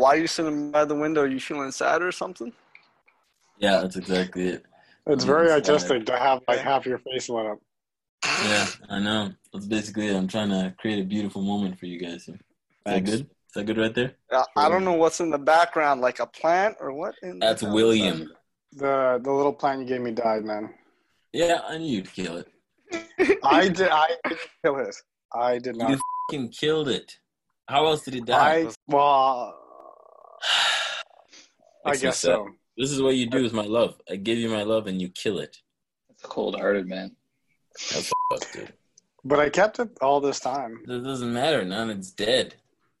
why are you sitting by the window? Are you feeling sad or something? Yeah, that's exactly it. It's very artistic to have like half your face lit up. Yeah, I know. That's basically it. I'm trying to create a beautiful moment for you guys. Is that good? Is that good right there? Uh, I don't know what's in the background, like a plant or what? In the That's background? William. The the little plant you gave me died, man. Yeah, I knew you'd kill it. I did. I didn't kill it. I did not. You fucking killed it. How else did it die? I well, I guess sad. so. This is what you do with my love. I give you my love and you kill it. That's cold hearted, man. That's fucked dude. But I kept it all this time. It doesn't matter. Now it's dead.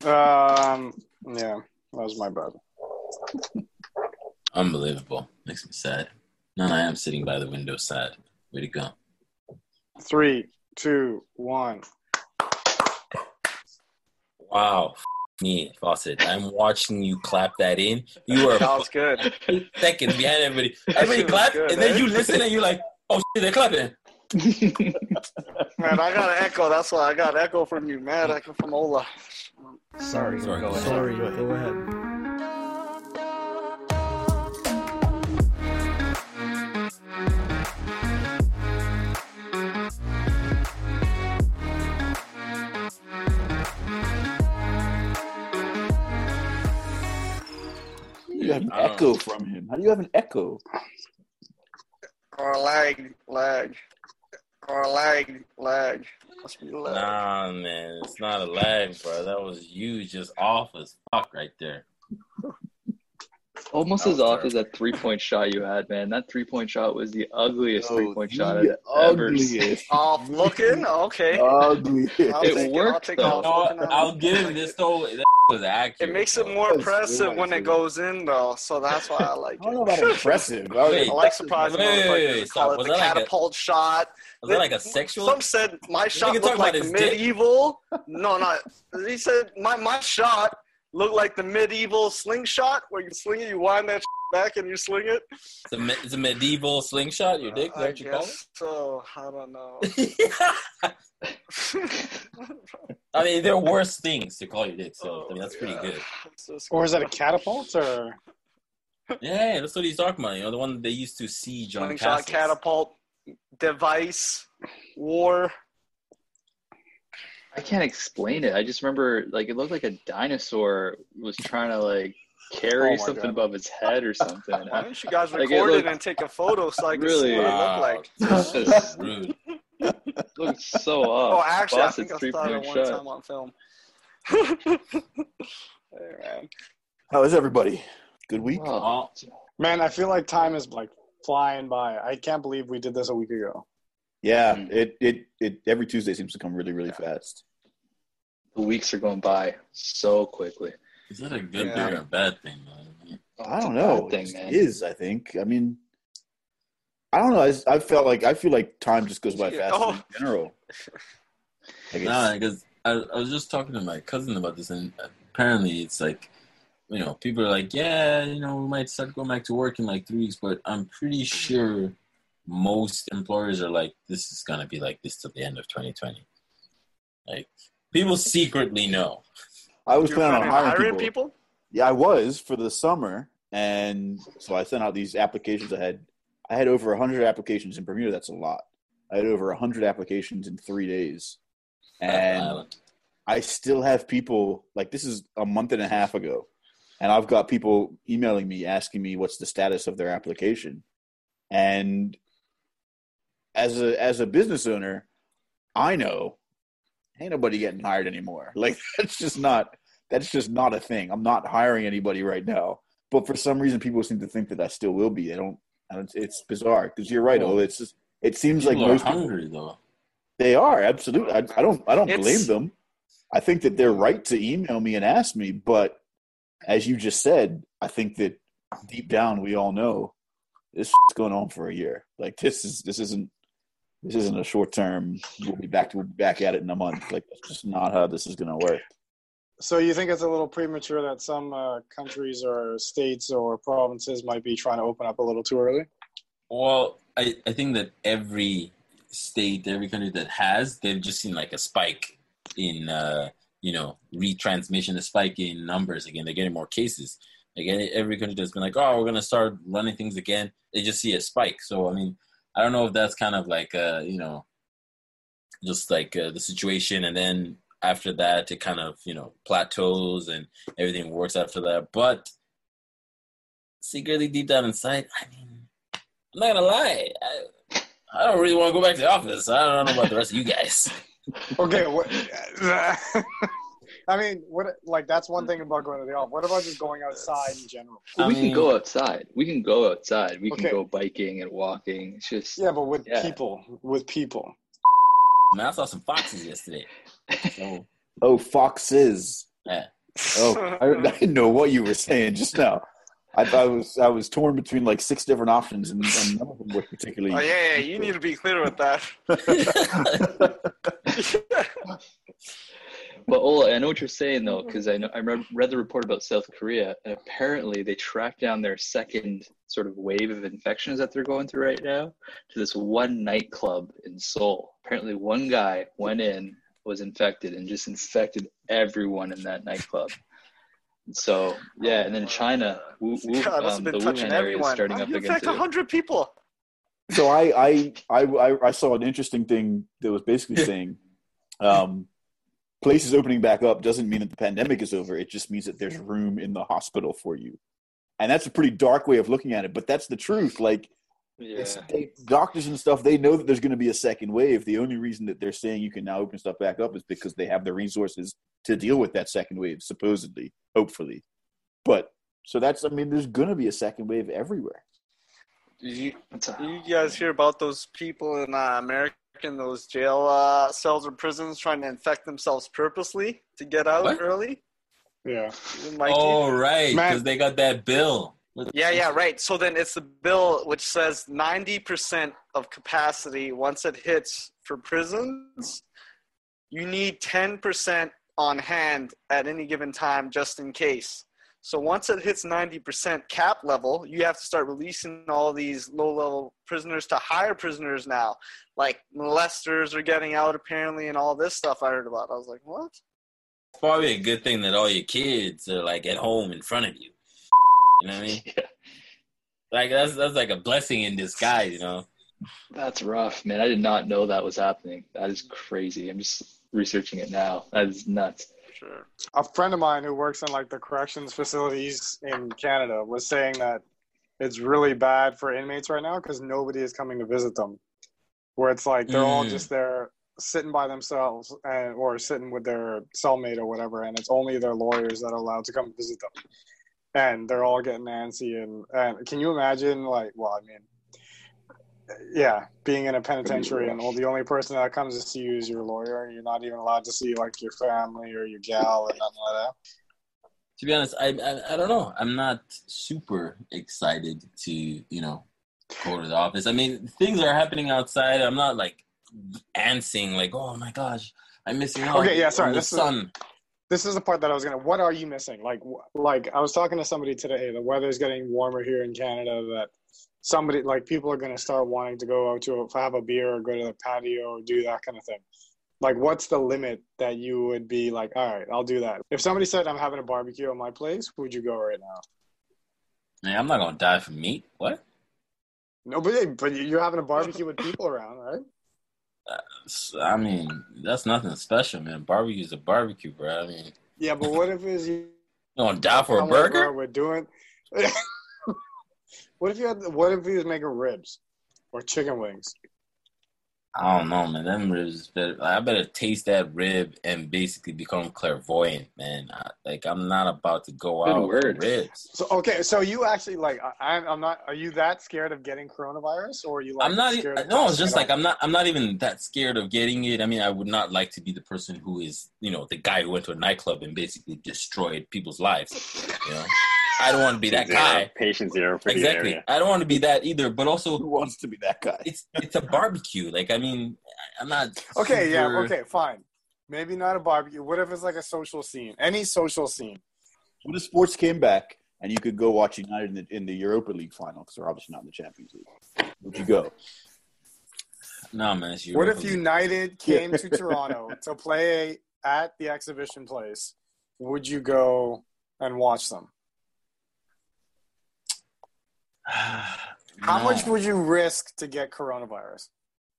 Um, yeah, that was my bad. Unbelievable. Makes me sad. Now I am sitting by the window sad. Way to go. Three, two, one. Wow. F- me, Fawcett. I'm watching you clap that in. You are That was good. seconds behind everybody. Everybody clap, good, and then eh? you listen and you're like, oh shit, they're clapping. Man, I got an echo. That's why I got echo from you, man. Echo from Ola. Sorry, Sorry, go go ahead. Sorry, Go ahead. go ahead. You have an I don't echo from him. How do you have an echo? Or lag, lag. Or lag, lag. Must be lag. Nah, man, it's not a lag, bro. That was you just off as fuck right there. Almost as was off as that three point shot you had, man. That three point shot was the ugliest Oh, three point shot I've ever seen. ugliest, Off looking? Okay. ugliest. I'll It take I'll worked, take though. off You know what? looking. I'll give him this though. That was accurate. It makes it more impressive really when it goes in, though. So that's why I like I don't know it. about impressive. I, Wait, I like surprising Wait, wait, wait, wait, call stop. it Was the that like a- catapult shot. Was that like a sexual? Some said my shot can looked like about the his dick? medieval. No, not. He said my my shot looked like the medieval slingshot, where you sling it, you wind that back, and you sling it. It's a, it's a medieval slingshot. Your uh, dick? Is that I what you call guess so. I don't know. I mean, there are worse things to call your dick, so I mean, that's pretty oh, Yeah. good. It's just- Or is that a catapult? Or Yeah, that's what he's talking about. You know, the one they used to siege on slingshot, castles. catapult, device, war? I can't explain it. I just remember like it looked like a dinosaur was trying to like carry Oh something God. above its head or something. Why don't you guys Like, it record it looked- and take a photo so I can Really? see what it looked like? This is that's rude. It looked so odd. Oh, off. actually, I Boston's think I three saw it point one shot. time on film. hey, man. How is everybody? Good week. Wow. man, I feel like time is like flying by. I can't believe we did this a week ago. Yeah, Mm. it, it it every Tuesday seems to come really really fast. The weeks are going by so quickly. Is that a good Yeah. thing or a bad thing? man? I don't know. Thing, It man. is. I think. I mean, I don't know. I, just- I felt like I feel like time just goes by fast Oh. in general. Like Nah, because I, I was just talking to my cousin about this, and apparently it's like, you know, people are like, yeah, you know, we might start going back to work in like three weeks, but I'm pretty sure most employers are like, this is gonna be like this till the end of 2020. Like, people secretly know. I was You're planning on planning on hiring, people. Yeah, I was for the summer, and so I sent out these applications. I had I had over hundred applications in Bermuda. That's a lot. I had over hundred applications in three days, and I still have people like this is a month and a half ago, and I've got people emailing me asking me what's the status of their application, and as a as a business owner, I know ain't nobody getting hired anymore. Like that's just not that's just not a thing. I'm not hiring anybody right now, but for some reason, people seem to think that I still will be. They don't. I don't it's bizarre because you're right. Oh, it's just it seems like People are most people hungry though. they are absolutely. I, I don't. I don't It's- blame them. I think that they're right to email me and ask me, but as you just said, I think that deep down we all know this is going on for a year. Like this is this isn't this isn't a short term. We'll be back to we'll be back at it in a month. Like that's just not how this is going to work. So you think it's a little premature that some uh, countries or states or provinces might be trying to open up a little too early? Well, I, I think that every state, every country that has, they've just seen like a spike in uh, you know, retransmission, the spike in numbers again. They're getting more cases. Again, every country that's been like, oh, we're gonna start running things again. They just see a spike. So I mean, I don't know if that's kind of like uh, you know, just like uh, the situation, and then after that, it kind of you know plateaus and everything works after that. But secretly, deep down inside, I mean, I'm not gonna lie, I, I don't really want to go back to the office. I don't know about the rest of you guys. Okay, what, I mean, what like that's one thing about going to the office. What about just going outside in general? I we mean- can go outside. We can go outside. We Okay. can go biking and walking. It's just Yeah, but with Yeah. people, with people. Man, I saw some foxes yesterday. So Oh, foxes. yeah. Oh, I, I didn't know what you were saying just now. I I was I was torn between like six different options, and, and none of them were particularly. Oh yeah, yeah, you need to be clear with that. But Ola, I know what you're saying though, because I know I read, read the report about South Korea, and apparently they tracked down their second sort of wave of infections that they're going through right now to this one nightclub in Seoul. Apparently, one guy went in, was infected, and just infected everyone in that nightclub. So yeah, and then China, Wu, Wu, God, that's um, been the touching Wuhan area is everyone. starting How up again infect too. hundred people. So I, I I I I saw an interesting thing that was basically saying, um, places opening back up doesn't mean that the pandemic is over. It just means that there's room in the hospital for you, and that's a pretty dark way of looking at it. But that's the truth. Like Yeah. it's, they, doctors and stuff, they know that there's going to be a second wave. The only reason that they're saying you can now open stuff back up is because they have the resources to deal with that second wave, supposedly, hopefully. But so that's, I mean, there's going to be a second wave everywhere. Did you, That's a- you guys hear about those people in uh, America in those jail uh, cells or prisons trying to infect themselves purposely to get out What? early? Yeah. Mikey? oh right, because they got that bill. Yeah, yeah, right. So then it's the bill which says 90% of capacity once it hits for prisons, you need 10% on hand at any given time just in case. So once it hits 90% cap level, you have to start releasing all these low level prisoners to higher prisoners now. Like molesters are getting out apparently and all this stuff I heard about. I was like, what? It's probably a good thing that all your kids are like at home in front of you. You know what I mean? Yeah. Like that's that's like a blessing in disguise, you know. That's rough, man. I did not know that was happening. That is crazy. I'm just researching it now. That is nuts. Sure. A friend of mine who works in like the corrections facilities in Canada was saying that it's really bad for inmates right now because nobody is coming to visit them. Where it's like they're all Mm. just there sitting by themselves and or sitting with their cellmate or whatever, and it's only their lawyers that are allowed to come visit them. And they're all getting antsy and, and can you imagine like well I mean yeah, being in a penitentiary and all the only person that comes to see you is your lawyer, and you're not even allowed to see like your family or your gal or nothing like that. To be honest, I, I I don't know. I'm not super excited to you know go to the office. I mean, things are happening outside. I'm not like antsing like, oh my gosh, I'm missing out. Okay, yeah, sorry, the this is- sun. This is the part that I was gonna. What are you missing? Like, like I was talking to somebody today. The weather's getting warmer here in Canada. That somebody like people are gonna start wanting to go out to have a beer or go to the patio or do that kind of thing. Like, what's the limit that you would be like? All right, I'll do that. If somebody said I'm having a barbecue at my place, would you go right now? Man, I'm not gonna die from meat. What? No, but but you're having a barbecue with people around, right? Uh, I mean, that's nothing special, man. Barbecue's a barbecue, bro. I mean, Yeah, but what if it's you? you gonna die for a burger? We're doing. what if you had? What if he was making ribs or chicken wings? I don't know, man. Them ribs is better. I better taste that rib and basically become clairvoyant, man. I, like I'm not about to go Good out word. with ribs. So okay, so you actually like I, I'm I'm not. Are you that scared of getting coronavirus, or are you? Like, I'm not. Scared e- of No, it's just like? I'm not. I'm not even that scared of getting it. I mean, I would not like to be the person who is, you know, the guy who went to a nightclub and basically destroyed people's lives. You know, I don't want to be that Zero. Uh, guy. Patient zero for the Exactly. area. I don't want to be that either. But also, Who wants to be that guy? it's it's a barbecue. Like I mean, I'm not. Okay, yeah, okay, fine. Maybe not a barbecue. What if it's like a social scene? Any social scene. What if sports came back and you could go watch United in the, in the Europa League final because they're obviously not in the Champions League? Would you go? No, man. It's What if United came to Toronto to play at the exhibition place, would you go and watch them? How No. much would you risk to get coronavirus?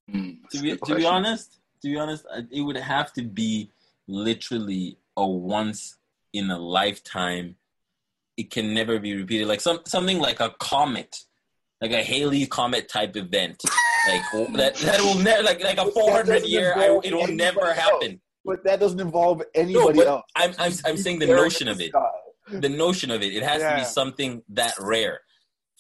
Hmm, that's to be, to be honest, to be honest, it would have to be literally a once in a lifetime. It can never be repeated. Like some something like a comet, like a Halley comet type event. Like oh, that that will never like like a four hundred year. I, it will never happen. But that doesn't involve anybody but else. I'm I'm I'm saying the notion of it. The notion of it. It has to be something that rare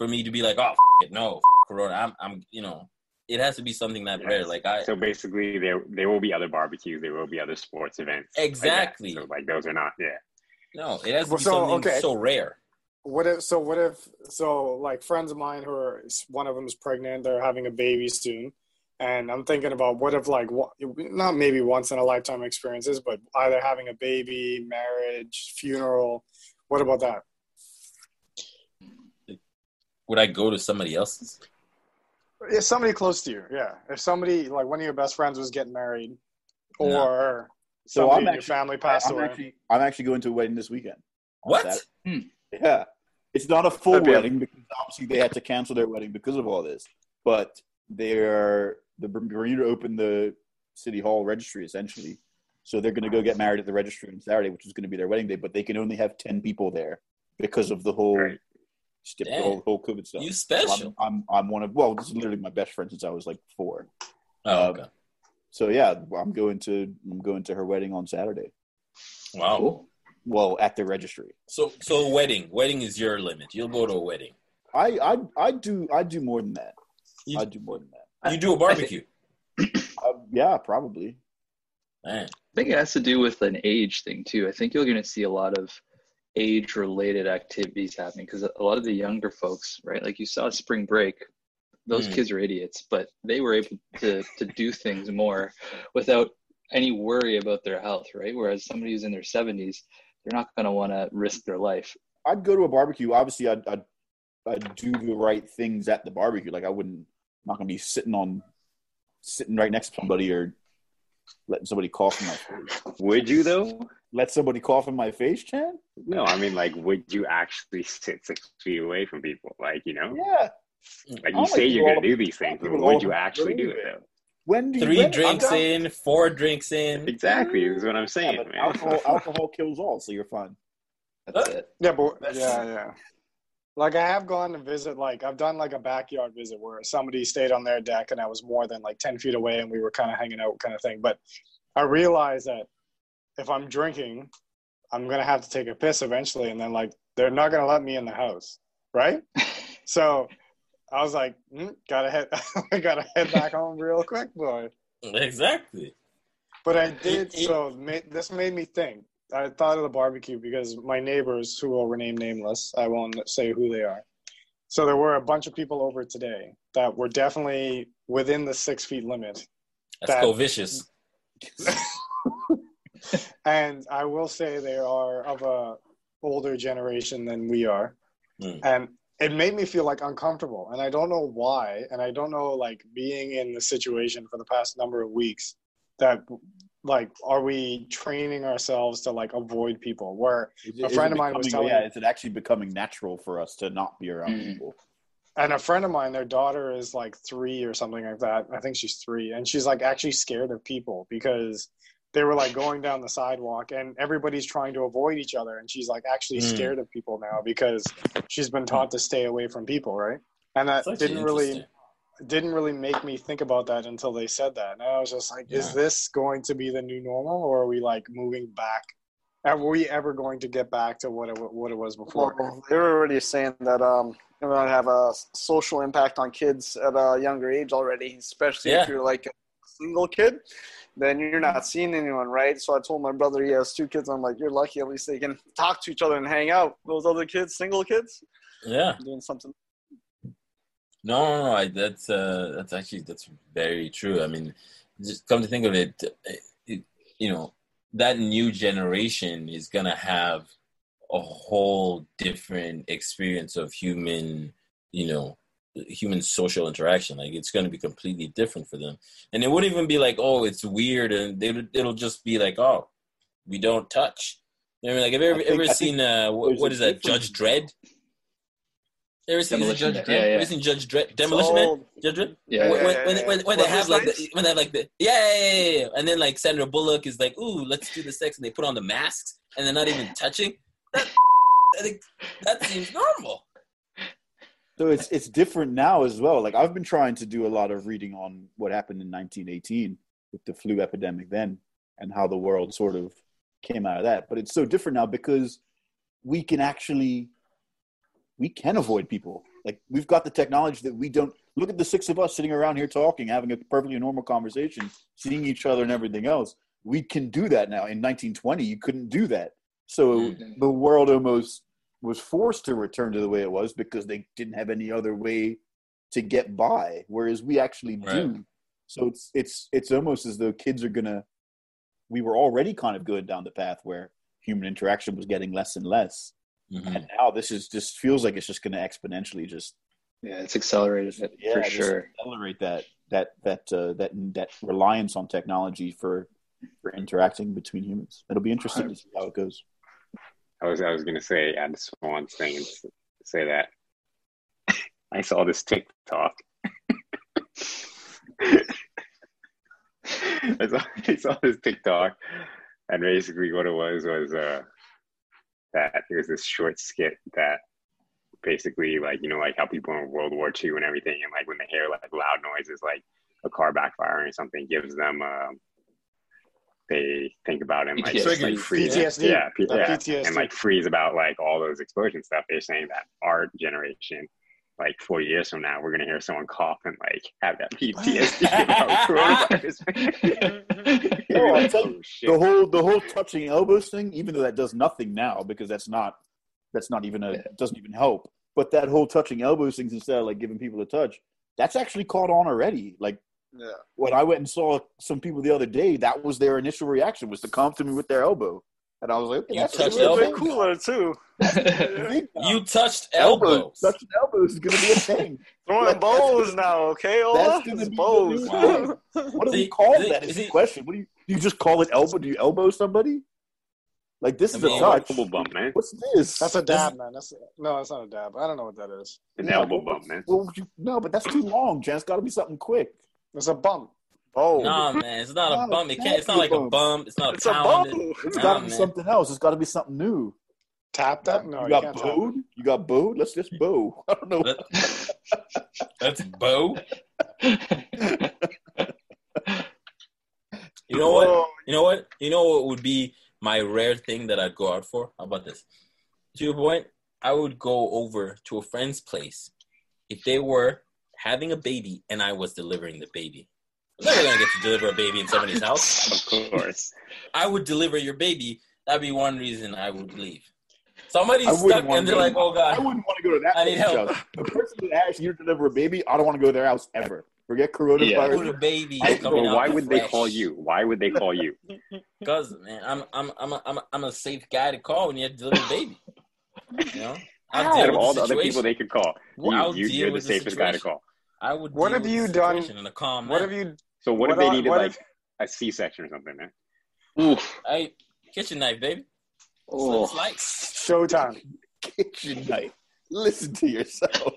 for me to be like, oh f- it, no, f- Corona. I'm I'm you know. It has to be something that Yes. rare. Like I So basically, there there will be other barbecues. There will be other sports events. like. Exactly. so like those are not. Yeah. no. It has to Well, be so, something okay. so rare. What if so? What if so? Like friends of mine who are one of them is pregnant. They're having a baby soon, and I'm thinking about what if like what, not maybe once in a lifetime experiences, but either having a baby, marriage, funeral. What about that? Would I go to somebody else's? If somebody close to you, yeah. If somebody like one of your best friends was getting married, No. or So somebody I'm in your actually, family passed I'm away. actually, I'm actually going to a wedding this weekend. What? Saturday. Hmm. Yeah, it's not a full That'd be a- wedding because obviously they had to cancel their wedding because of all this. But they're the Bermuda opened the city hall registry essentially, so they're going to go get married at the registry on Saturday, which is going to be their wedding day. But they can only have ten people there because of the whole Right. Stip, the whole, whole COVID stuff. You So special. I'm, I'm I'm one of well, this is literally my best friend since I was like four. Oh, Um, okay. So yeah, I'm going to I'm going to her wedding on Saturday. Wow. Cool. Well, at the registry. So, so wedding. Wedding is your limit. You'll go to a wedding. I I I do I do more than that. You- I do more than that. You do a barbecue. Uh, yeah, probably. Man. I think it has to do with an age thing too. I think you're going to see a lot of age related activities happening because a lot of the younger folks, right? Like you saw spring break, those Mm. kids are idiots, but they were able to to do things more without any worry about their health, right? Whereas somebody who's in their 70s, they're not going to want to risk their life. I'd go to a barbecue. Obviously, I'd, I'd I'd do the right things at the barbecue. Like I wouldn't I'm not gonna be sitting on sitting right next to somebody or letting somebody cough in my face. Would you though? Let somebody cough in my face, Chan? No, I mean like, would you actually sit six feet away from people? Like you know, Yeah. like you don't say you're gonna do these things, but people would you actually do it anyway. though? When do you Three when- I'm drinks down- in, four drinks in. Exactly, is what I'm saying, but man. alcohol alcohol kills all, so you're fine. That's it. Yeah, but yeah, yeah. Like I have gone to visit, like I've done like a backyard visit where somebody stayed on their deck and I was more than like ten feet away and we were kind of hanging out, kind of thing. But I realized that if I'm drinking, I'm gonna have to take a piss eventually, and then like they're not gonna let me in the house, right? so I was like, mm, gotta head, I gotta head back home real quick, boy. Exactly. But I did. It- it- so ma- this made me think. I thought of the barbecue because my neighbors, who will remain nameless, I won't say who they are. So there were a bunch of people over today that were definitely within the six feet limit. That's That- so vicious. And I will say they are of a older generation than we are. Hmm. And it made me feel like uncomfortable. And I don't know why. And I don't know, like, being in the situation for the past number of weeks that, like, are we training ourselves to, like, avoid people? Where Is A friend of mine was telling yeah, me- is it actually becoming natural for us to not be around Mhm. people? And a friend of mine, their daughter is like three or something like that. I think she's three. And she's like actually scared of people because they were like going down the sidewalk and everybody's trying to avoid each other. And she's like actually Mm. scared of people now because she's been taught to stay away from people, right? And that didn't really didn't really make me think about that until they said that. And I was just like, is this going to be the new normal or are we like moving back? Are we ever going to get back to what it, what it was before? Well, they were already saying that um, you're going to have a social impact on kids at a younger age already, especially Yeah. if you're like a single kid. Then you're not seeing anyone, right? So I told my brother he has two kids. I'm like, you're lucky. At least they can talk to each other and hang out. Those other kids, single kids, Yeah. doing something. No, no, no. I, that's uh, that's actually that's very true. I mean, just come to think of it, it, you know, that new generation is gonna have a whole different experience of human, you know, human social interaction. Like it's gonna be completely different for them, and it wouldn't even be like, oh, it's weird, and they it'll just be like, oh, we don't touch. You know, like have you ever, think- ever I seen uh, what, what is that? Judge Dredd. Ever seen Judge. Dredd? Yeah, yeah. Ever seen Judge Dredd? Demolition Man. Judge Dredd. Yeah, when, yeah, when, when, when, when they have like the, when they have like the yeah, yeah, yeah, and then like Sandra Bullock is like ooh let's do the sex and they put on the masks and they're not even touching that I think that seems normal So it's it's different now as well. Like I've been trying to do a lot of reading on what happened in 1918 with the flu epidemic then, and how the world sort of came out of that. But it's so different now because we can actually we can avoid people. Like we've got the technology that we don't look at the six of us sitting around here talking, having a perfectly normal conversation, seeing each other and everything else. We can do that now. In 1920, you couldn't do that. So Mhm. the world almost was forced to return to the way it was because they didn't have any other way to get by. Whereas we actually do. So it's it's it's almost as though kids are gonna. We were already kind of going down the path where human interaction was getting less and less, Mhm. and now this is just feels like it's just going to exponentially just Yeah, it's accelerated it yeah for sure. accelerate that that that uh, that that reliance on technology for for interacting between humans. It'll be interesting to see how it goes. I was I was gonna say add one thing and say that I saw this TikTok. I saw I saw this TikTok, and basically what it was was uh that it was this short skit that basically like you know like how people in World War II and everything and like when they hear like loud noises like a car backfiring or something gives them um they think about it and like, PTSD. like freeze PTSD. yeah, P- uh, yeah PTSD. and like freeze about like all those explosion stuff they're saying that our generation like 40 years from now we're gonna hear someone cough and like have that PTSD about coronavirus No, I'm Oh, the whole the whole touching elbows thing, even though that does nothing now because that's not that's not even a Yeah. doesn't even help. But that whole touching elbows things instead of like giving people a touch, that's actually caught on already. Like Yeah. when I went and saw some people the other day, that was their initial reaction was to come to me with their elbow, and I was like, okay, You that's touched It's a elbow? bit cooler too. You touched elbows, elbows touching elbows is gonna be a thing. Throwing That's- bows now, okay? Ola? that's gonna be the bows. new What do See, we call see, that? Is the question. What do you do? You just call it elbow? Do you elbow somebody? Like this I is mean, a touch. elbow bump man What's this? That's a dab, man. That's no, that's not a dab. I don't know what that is. an Yeah, elbow bump man What would you? No, but that's too long, Jan. It's got to be something quick. It's a bump. Oh, Nah, man, it's not No, a bump. It it's can't. It's not not like a a bump. bump. It's not a it's a pound. bow. It's Nah, got to be man. something else. It's got to be something new. Tap that? No, you you, got can't tap bowed. You got bowed. Let's just bow. I don't know. That- That's bow. You know what? Whoa. You know what? You know what would be my rare thing that I'd go out for? How about this? To your point, I would go over to a friend's place if they were having a baby and I was delivering the baby. I'm never gonna get to deliver a baby in somebody's house. of course I would deliver your baby. That'd be one reason I would leave. Somebody's stuck wanna and they're go- like, "Oh God, I wouldn't want to go to that I need help. house. The person that asked you to deliver a baby, I don't want to go to their house ever. Forget coronavirus. the baby I- is well, why would they call you why would they call you Cause man, I'm I'm I'm a, I'm a, I'm a safe guy to call when you have to deliver a baby. You know, I'll out of with all the the other people they could call you, you, you're the the safest guy to call I would. What have you done- In a calm What manner. have you? so what, What if they are- needed like if- a c-section or something man Oof. Hey, kitchen knife, baby. Oh. Slip slice. Showtime. Kitchen knife. Listen to yourself.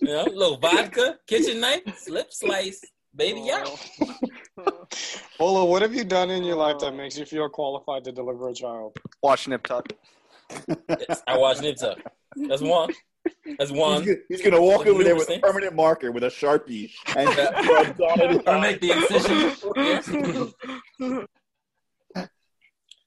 You know, little vodka, kitchen knife, slip slice, baby out. Ola, what have you done in your life that makes you feel qualified to deliver a child? Watch Nip Tuck. Yes, I watch Nip Tuck. That's one. That's He's one. gonna, he's gonna walk over there with a permanent marker with a sharpie and Yeah. rubs on it. I'll make the incision.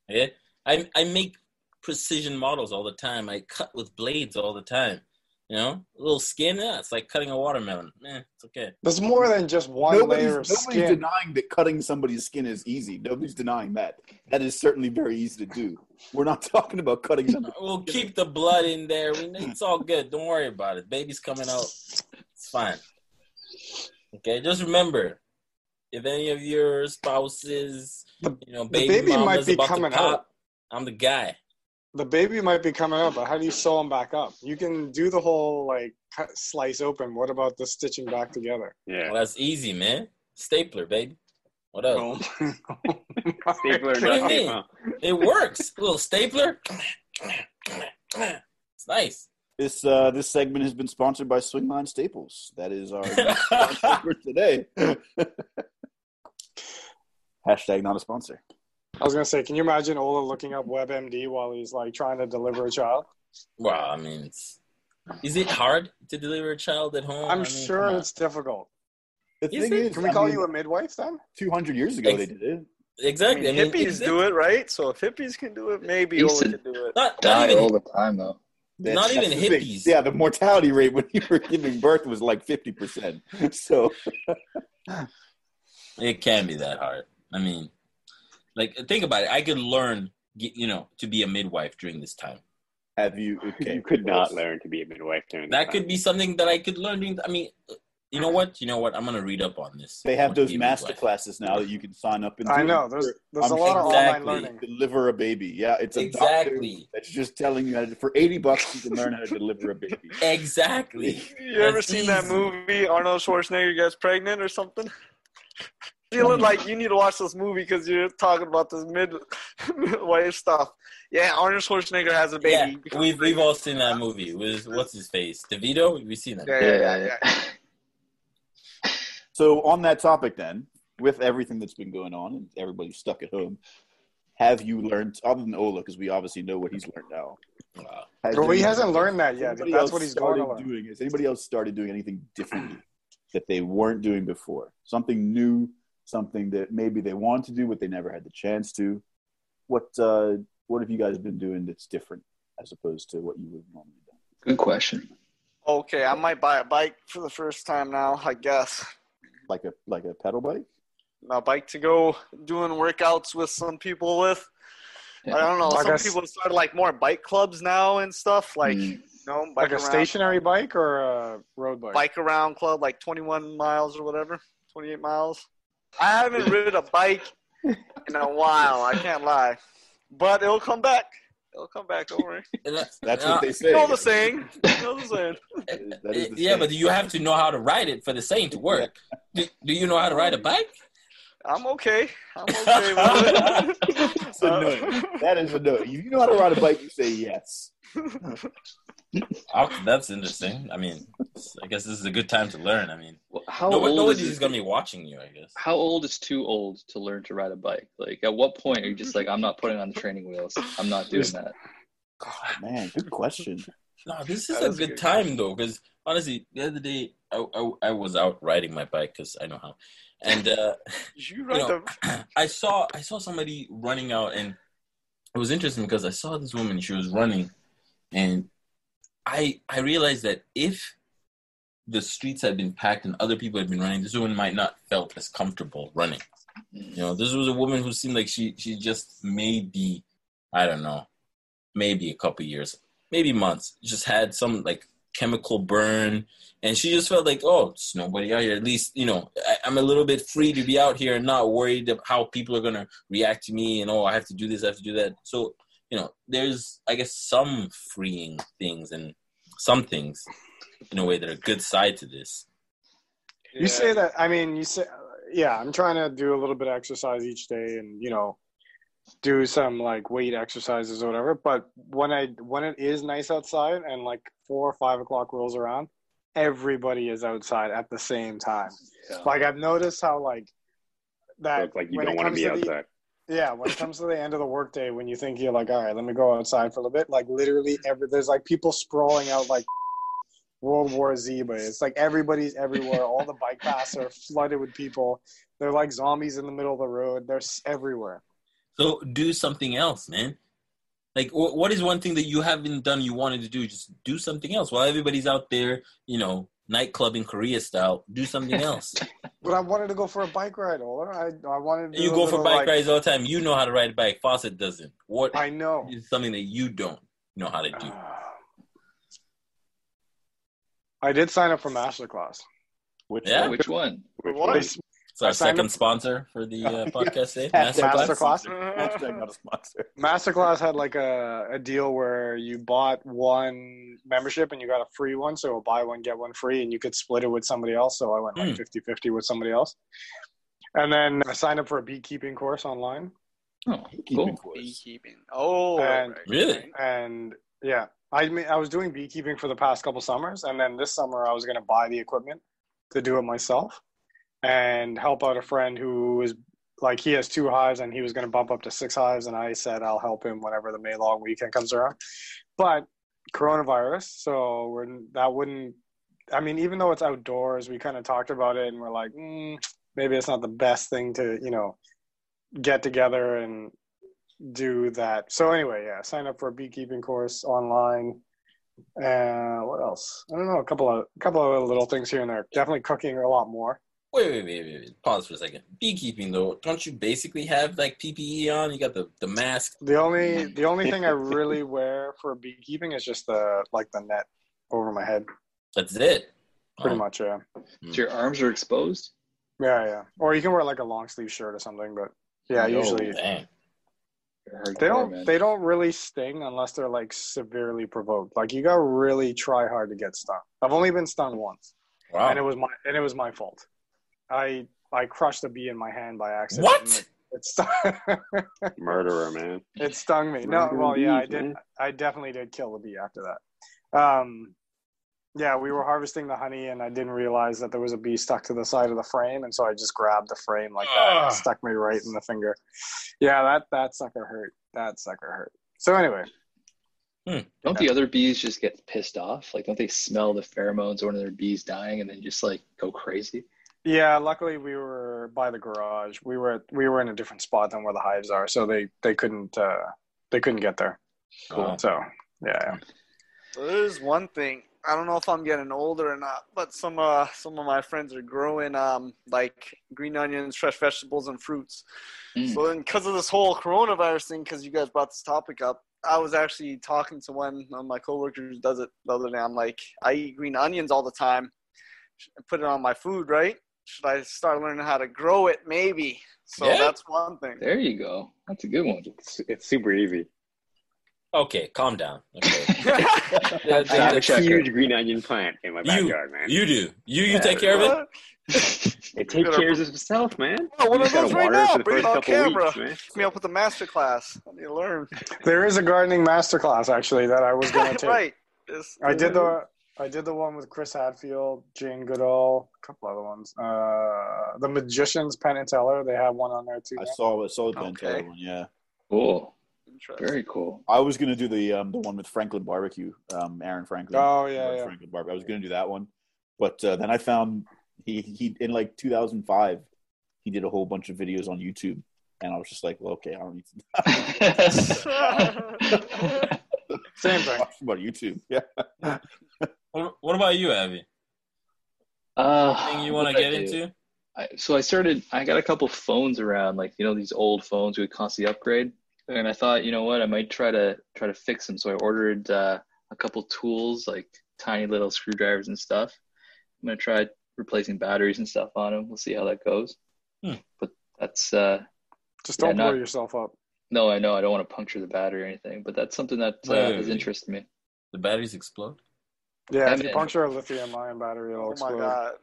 Yeah, I I make precision models all the time. I cut with blades all the time. You know, a little skin. Yeah, it's like cutting a watermelon. Eh, it's okay. There's more than just one Nobody's, layer of nobody's skin. Nobody's denying that cutting somebody's skin is easy. Nobody's denying that. That is certainly very easy to do. We're not talking about cutting somebody. We'll keep the blood in there. We, it's all good. Don't worry about it. Baby's coming out. It's fine. Okay, just remember, if any of your spouses, you know, the baby, baby mama's might be about coming to pop, out. I'm the guy. The baby might be coming out, but how do you sew them back up? You can do the whole like cut, slice open. What about the stitching back together? yeah Well, that's easy, man. Stapler, baby. What up? Oh. Stapler What do you mean? huh? It works. A little stapler. It's nice. This uh, this segment has been sponsored by Swingline Staples. That is our sponsor for today. Hashtag not a sponsor. I was gonna say, can you imagine Ola looking up WebMD while he's like trying to deliver a child? Well, I mean, it's, is it hard to deliver a child at home? I'm I mean, sure it's difficult. The Is thing it? is, Can we I call mean, you a midwife then? 200 years ago Ex- they did it. Exactly. I mean, hippies is do it, right? So if hippies can do it, maybe Ola can do it. Not, not Die even all the time though. That's- Not even that's the hippies. Yeah, the mortality rate when you were giving birth was like 50%. So, It can be that hard. I mean, like think about it. I could learn, you know, to be a midwife during this time. have you? Okay, You could not learn to be a midwife during That this could time. be something that I could learn during. I mean, you know what? You know what? I'm gonna read up on this. They have those master midwife. classes now that you can sign up and I do know. There's there's a I'm lot of online learning. deliver a baby. Yeah, it's a doctor Exactly. that's just telling you how to. For 80 bucks, you can learn how to deliver a baby. Exactly. You ever That's seen that movie Arnold Schwarzenegger gets pregnant or something? Feeling like you need to watch this movie because you're talking about this mid midwife stuff. Yeah, Arnold Schwarzenegger has a baby. Yeah, baby. we've we've all seen that movie. With what's his face, DeVito. We've seen that. Yeah, yeah, yeah, yeah. So, on that topic, then, with everything that's been going on and everybody stuck at home, have you learned, other than Ola, because we obviously know what he's learned now? Wow. has Well, he hasn't learned that yet. anybody That's what he's going to started learn. doing. Has anybody else started doing anything differently that they weren't doing before? Something new, something that maybe they want to do but they never had the chance to. What uh, what have you guys been doing that's different as opposed to what you would normally do? Good question. Okay, I might buy a bike for the first time now. I guess Like a like a pedal bike? a bike to go doing workouts with some people with. Yeah. I don't know. I Some guess- people have started like more bike clubs now and stuff. Like Mm. you know, Like bike a around, stationary bike or a road bike? bike around club, like 21 miles or whatever, 28 miles. I haven't ridden a bike in a while. I can't lie, but it'll come back. It'll come back. Don't worry. That's Uh, what they say. You know the saying. You know the saying. That is the yeah, saying. but you have to know how to ride it for the saying to work. Do, do you know how to ride a bike? I'm okay. I'm okay with it. That's a no. That is a no. If you know how to ride a bike, you say yes. That's interesting. I mean, I guess this is a good time to learn. I mean, Well, how no, old nobody's is going to be watching you, I guess. How old is too old to learn to ride a bike? Like, at what point are you just like, I'm not putting on the training wheels. I'm not doing that. Oh, man, good question. No, this is That a is good good. time though, because honestly, the other day I, I, I was out riding my bike because I know how, and uh, You you ride know, the I saw I saw somebody running out, and it was interesting because I saw this woman. She was running, and I I realized that if the streets had been packed and other people had been running, this woman might not felt as comfortable running. You know, this was a woman who seemed like she she just maybe I don't know, maybe a couple years, maybe months, just had some like chemical burn, and she just felt like, oh, it's nobody out here. At least you know, I, I'm a little bit free to be out here and not worried of how people are gonna react to me, and oh, I have to do this, I have to do that. So you know, there's I guess some freeing things and some things in a way that are good side to this. You say that. I mean, you say, yeah. I'm trying to do a little bit of exercise each day, and you know, do some like weight exercises or whatever. But when I when it is nice outside and like four or five o'clock rolls around, everybody is outside at the same time. Like I've noticed how like that. it's like you don't want to comes be the- outside. Yeah, when it comes to the end of the workday, when you think you're like, all right, let me go outside for a little bit, like literally every there's like people sprawling out like World War Z, but it's like everybody's everywhere. All the bike paths are flooded with people. They're like zombies in the middle of the road. They're everywhere. So do something else, man. Like, what is one thing that you haven't done you wanted to do? Just do something else. While everybody's out there, you know, nightclub in Korea style, do something else. But I wanted to go for a bike ride, Ola. I I wanted to you go for bike like- rides all the time. You know how to ride a bike. Fawcett doesn't. What I know. is something that you don't know how to do? I did sign up for masterclass. Which Yeah. Which one? Which one? They- It's our I second up- sponsor for the uh, podcast today. Masterclass. Masterclass? Hashtag not a sponsor. Masterclass had like a, a deal where you bought one membership and you got a free one. So buy one, get one free, and you could split it with somebody else. So I went like Mm. 50 50 with somebody else. And then I signed up for a beekeeping course online. Oh, Keeping cool. course. Beekeeping. Oh, And- right, Really? And yeah, I mean, I was doing beekeeping for the past couple summers, and then this summer I was going to buy the equipment to do it myself and help out a friend who is like he has two hives and he was going to bump up to six hives, and I said I'll help him whenever the May long weekend comes around. But coronavirus, so we're that wouldn't. I mean, even though it's outdoors, we kind of talked about it, and we're like, mm, maybe it's not the best thing to you know get together and do that. So anyway, yeah, sign up for a beekeeping course online. Uh, what else? I don't know. A couple of a couple of little things here and there. Definitely cooking a lot more. Wait, wait, wait, wait, wait. Pause for a second. Beekeeping though, don't you basically have like PPE on? You got the the mask. The only the only thing I really wear for beekeeping is just the like the net over my head. That's it. Pretty Oh. much, yeah, hmm. So your arms are exposed. yeah, yeah. Or you can wear like a long sleeve shirt or something. But yeah, Yo, usually Dang. They don't man. they don't really sting unless they're like severely provoked. Like you got to really try hard to get stung. I've only been stung once. Wow. and it was my and it was my fault. I I crushed a bee in my hand by accident. What? and It, it, stung, Murderer, man. it stung me. No, Murdering well, yeah, I did. man. I definitely did kill the bee after that. Um, yeah, we were harvesting the honey, and I didn't realize that there was a bee stuck to the side of the frame, and so I just grabbed the frame like that, and stuck me right in the finger. Yeah, that that sucker hurt. That sucker hurt. So anyway, Don't the other bees just get pissed off? Like, don't they smell the pheromones of one of their bees dying and then just like go crazy? Yeah, luckily we were by the garage. We were we were in a different spot than where the hives are, so they they couldn't uh, they couldn't get there. Cool. So yeah, So there's one thing. I don't know if I'm getting older or not, but some uh some of my friends are growing um like green onions, fresh vegetables, and fruits. Mm. So then, because of this whole coronavirus thing, because you guys brought this topic up, I was actually talking to one of my coworkers who does it the other day. I'm like, I eat green onions all the time. I put it on my food, right? Should I start learning how to grow it? Maybe. So Yeah. that's one thing. There you go. That's a good one. It's, it's super easy. Okay, calm down. Okay. I have a checker. huge green onion plant in my you, backyard, man. you do. You you Yeah. take care of it. What? it takes care of itself, man. Oh, one You of gotta those right now. Bring it first on camera. weeks, man. Me up with a master class. I need to learn. there is a gardening master class actually that I was going to take. right. Just- I did the I did the one with Chris Hadfield, Jane Goodall, a couple other ones. Uh, the Magicians, Penn and Teller, they have one on there too. I saw I saw the Ben Okay. Taylor one. Yeah, Cool. Very cool. I was gonna do the um the one with Franklin Barbecue, um Aaron Franklin. Oh yeah, yeah. Franklin Barbecue. I was gonna do that one, but uh, then I found he he in like 2005 he did a whole bunch of videos on YouTube, and I was just like, well, okay, I don't need to Same thing. watch about YouTube. Yeah, What, what about you, Abby? uh, Anything you want to get I into? I, so I started. I got a couple phones around, like you know these old phones we would constantly upgrade, and I thought, you know what, I might try to try to fix them. So I ordered uh, a couple tools, like tiny little screwdrivers and stuff. I'm gonna try replacing batteries and stuff on them. We'll see how that goes. Hmm. But that's uh, Just don't Yeah, blow not- yourself up. no, I know I don't want to puncture the battery or anything, but that's something that uh, Wait, wait, has wait. interested me. The batteries explode. Yeah, if Yeah, you man. puncture a lithium-ion battery, it'll Oh my god.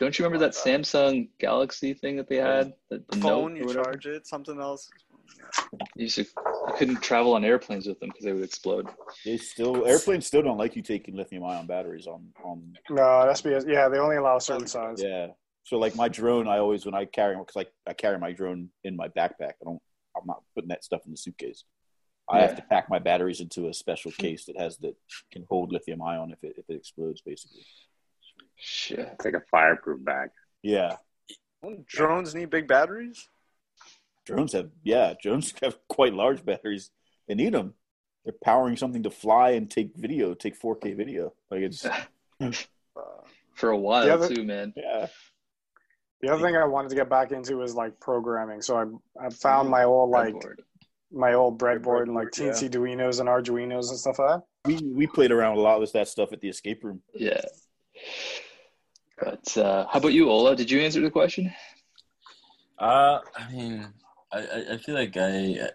Don't you remember oh that Samsung Galaxy thing that they had? The, the Phone, you charge it. Something else. You used to, you couldn't travel on airplanes with them because they would explode. they still airplanes still don't like you taking lithium ion batteries on on No, that's because yeah, they only allow a certain size. Yeah. So like my drone, I always when I carry because like I carry my drone in my backpack. I don't. I'm not putting that stuff in the suitcase. I have to pack my batteries into a special case that has that can hold lithium ion if it if it explodes, basically. Shit. It's like a fireproof bag. Yeah. Don't drones need big batteries? Drones have yeah, drones have quite large batteries. They need them. They're powering something to fly and take video, take 4K video. Like it's For a while other- too, man. yeah. The other thing I wanted to get back into is like programming. So I I found mm-hmm. my old like Breadboard. My old breadboard and like Breadboard, teensy Duinos and Arduinos and stuff like that. We we played around a lot with that stuff at the escape room. Yeah. But uh, how about you, Ola? Did you answer the question? Uh, I mean, I, I, I feel like I, you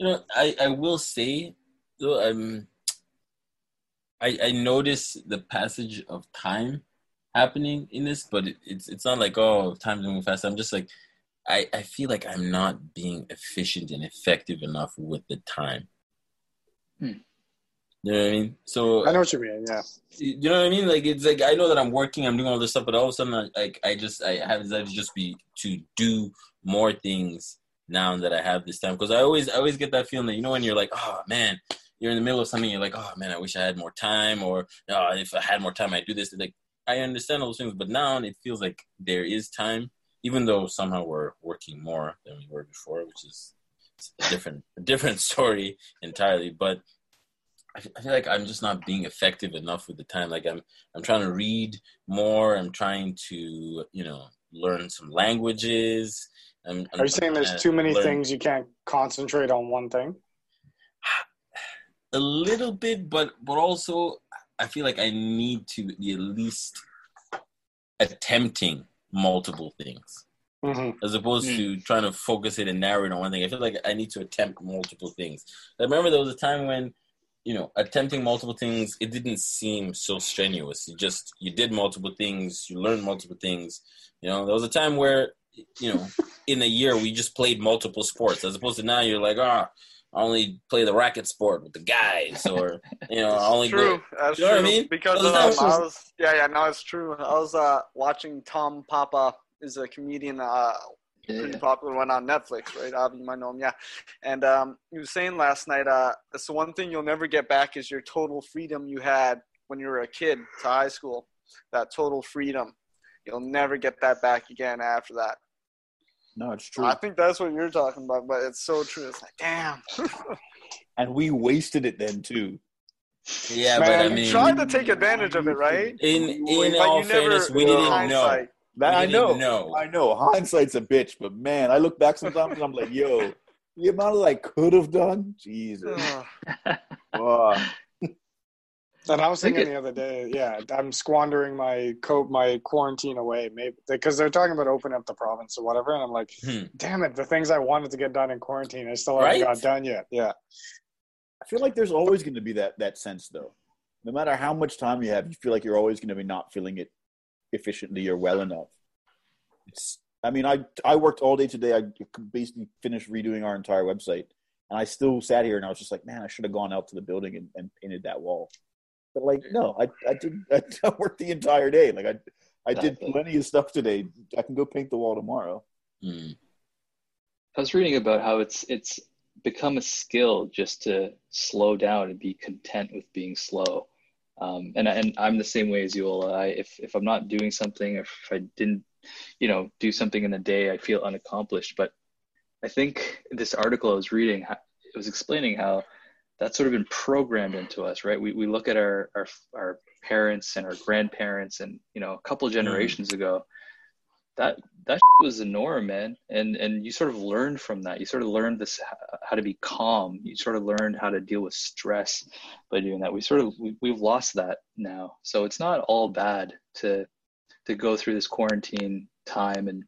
know, I, I will say though, I'm, I, I notice the passage of time happening in this, but it, it's it's not like oh time's moving fast. I'm just like I I feel like I'm not being efficient and effective enough with the time. Hmm. You know what I mean? So I know what you mean. Yeah. you know what I mean? Like it's like I know that I'm working, I'm doing all this stuff, but all of a sudden, I- like I just I have decided to just be to do more things now that I have this time because I always I always get that feeling that you know when you're like oh man you're in the middle of something you're like oh man I wish I had more time or oh, if I had more time I'd do this like I understand all those things but now it feels like there is time even though somehow we're working more than we were before which is a different a different story entirely but I feel like I'm just not being effective enough with the time. Like I'm, I'm trying to read more. I'm trying to, you know, learn some languages. I'm, I'm Are you saying there's to too many learn things you can't concentrate on one thing? A little bit, but but also I feel like I need to be at least attempting multiple things hmm as opposed Hmm. to trying to focus it and narrow it on one thing. I feel like I need to attempt multiple things. I remember there was a time when, you know, attempting multiple things, it didn't seem so strenuous. You just you did multiple things, you learned multiple things. You know, there was a time where, you know, in a year we just played multiple sports, as opposed to now you're like, ah, I only play the racket sport with the guys, or you know, I only true. go. That's You know true. what I mean? Because Well, um, that's I was, yeah, yeah, no, it's true. I was uh, watching Tom Papa is a comedian, uh, pretty Yeah. popular one on Netflix, right? Avi, you might know him, yeah. And um, he was saying last night, uh, it's the one thing you'll never get back is your total freedom you had when you were a kid to high school. That total freedom, you'll never get that back again after that. No, it's true. I think that's what you're talking about, but it's so true. It's like, damn. and we wasted it then too. Yeah, Man, but I mean, Tried to take advantage of it, right? in in But all you never- fairness, we in didn't know. That, I know. know. I know. Hindsight's a bitch, but man, I look back sometimes and I'm like, yo, the amount of I could have done, Jesus. ugh. Wow. And I was thinking it- the other day, yeah, I'm squandering my coat, my quarantine away, maybe because they're talking about opening up the province or whatever, and I'm like, Hmm. damn it, the things I wanted to get done in quarantine, I still haven't Right? got done yet. Yeah, I feel like there's always going to be that that sense though. No matter how much time you have, you feel like you're always going to be not feeling it efficiently or well enough. It's. I mean, I I worked all day today. I basically finished redoing our entire website, and I still sat here and I was just like, man, I should have gone out to the building and, and painted that wall. But like, no, I I did I worked the entire day. Like I I did plenty of stuff today. I can go paint the wall tomorrow. Hmm. I was reading about how it's it's become a skill just to slow down and be content with being slow. Um, and and I'm the same way as you, Ola. I, if if I'm not doing something, if I didn't, you know, do something in a day, I feel unaccomplished. But I think this article I was reading, it was explaining how that's sort of been programmed into us, right? We we look at our our our parents and our grandparents, and you know, a couple mm. generations ago, that that was the norm, man. And and you sort of learned from that. You sort of learned this how to be calm. You sort of learned how to deal with stress by doing that. We sort of we, we've lost that now. So it's not all bad to to go through this quarantine time and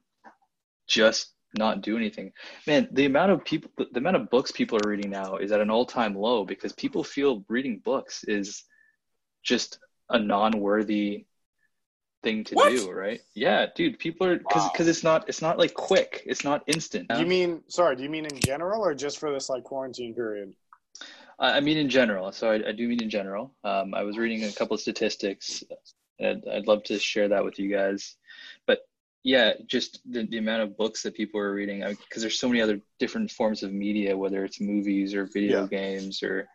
just not do anything. Man, the amount of people the amount of books people are reading now is at an all-time low because people feel reading books is just a non-worthy thing to What? do, right? Yeah, dude, people are cuz Wow. cuz it's not it's not like quick. It's not instant. you mean sorry? Do you mean in general or just for this like quarantine period? I I mean, in general. So I, I do mean in general. Um, I was reading a couple of statistics. And I'd love to share that with you guys. But yeah, just the, the amount of books that people are reading, because there's so many other different forms of media, whether it's movies or video Yeah. games or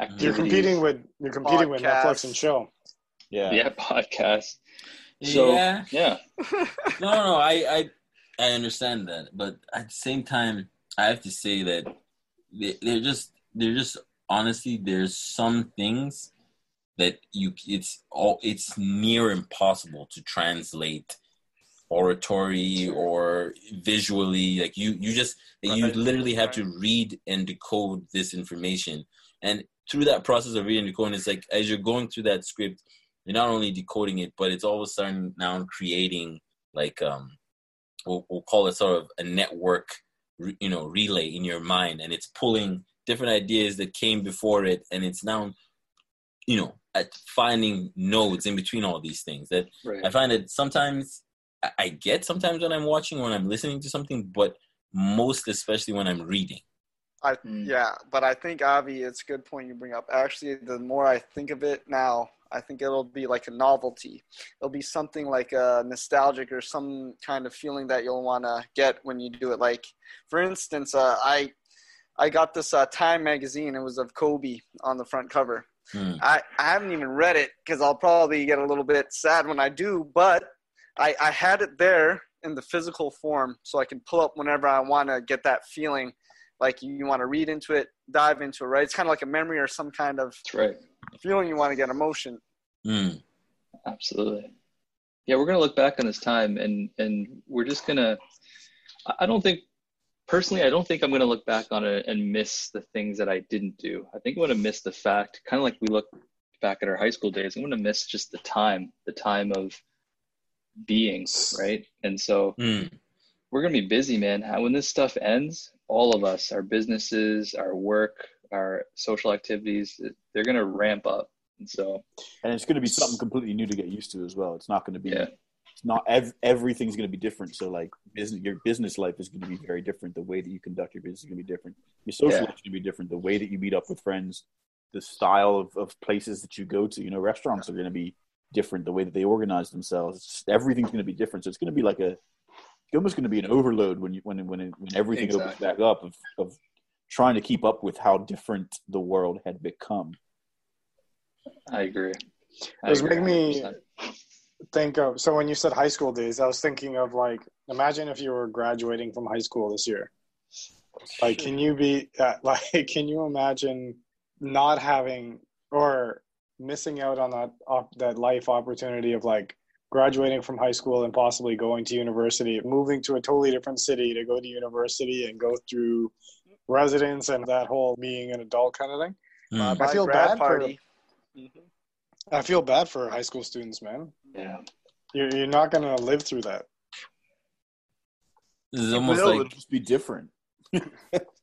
activities. You're competing with you're competing with Netflix and Podcasts. chill. Yeah. yeah podcasts. So yeah, yeah, no, no, no, I, I, I understand that, but at the same time, I have to say that they, they're just, they're just honestly, there's some things that you, it's all, it's near impossible to translate oratory or visually. Like you, you just, you literally have to read and decode this information, and through that process of reading and decoding, it's like as you're going through that script, you're not only decoding it, but it's all of a sudden now creating like um, we'll, we'll call it sort of a network, you know, relay in your mind, and it's pulling different ideas that came before it, and it's now, you know, at finding nodes in between all these things. That Right. I find that sometimes I- I get sometimes when I'm watching, when I'm listening to something, but most especially when I'm reading. I Mm. yeah, but I think Avi, it's a good point you bring up. Actually, the more I think of it now, I think it'll be like a novelty. It'll be something like a nostalgic or some kind of feeling that you'll want to get when you do it. Like, for instance, uh, I I got this uh, Time magazine. It was of Kobe on the front cover. Hmm. I, I haven't even read it because I'll probably get a little bit sad when I do, but I, I had it there in the physical form so I can pull up whenever I want to get that feeling like you, you want to read into it, dive into it, right? It's kind of like a memory or some kind of That's right. feeling you want to get emotion. Mm. Absolutely. Yeah, we're gonna look back on this time and and we're just gonna I- I don't think personally I don't think I'm gonna look back on it and miss the things that I didn't do. I think I'm gonna miss the fact, kind of like we look back at our high school days, I'm gonna miss just the time, the time of being, right? And so Mm. we're gonna be busy, man. When this stuff ends, all of us, our businesses, our work, our social activities, they're gonna ramp up. And so and it's going to be something completely new to get used to as well. It's not going to be. Yeah. It's not ev- everything's going to be different. So like business, your business life is going to be very different. The way that you conduct your business is going to be different. Your social Yeah. life is going to be different. The way that you meet up with friends, the style of, of places that you go to. You know, restaurants are going to be different. The way that they organize themselves, just, everything's going to be different. So it's going to be like a. It's almost going to be an overload when you when when it, when everything opens back up of of trying to keep up with how different the world had become. I agree. I was agree make me 100%. think of so when you said high school days, I was thinking of like imagine if you were graduating from high school this year. Like, can you be uh, like? Can you imagine not having or missing out on that op- that life opportunity of like graduating from high school and possibly going to university, moving to a totally different city to go to university and go through residence and that whole being an adult kind of thing. Mm. I feel grad bad for- party. Mhm. I feel bad for high school students, man. Yeah. You're you're not gonna live through that. This is almost No, it'll like just be different.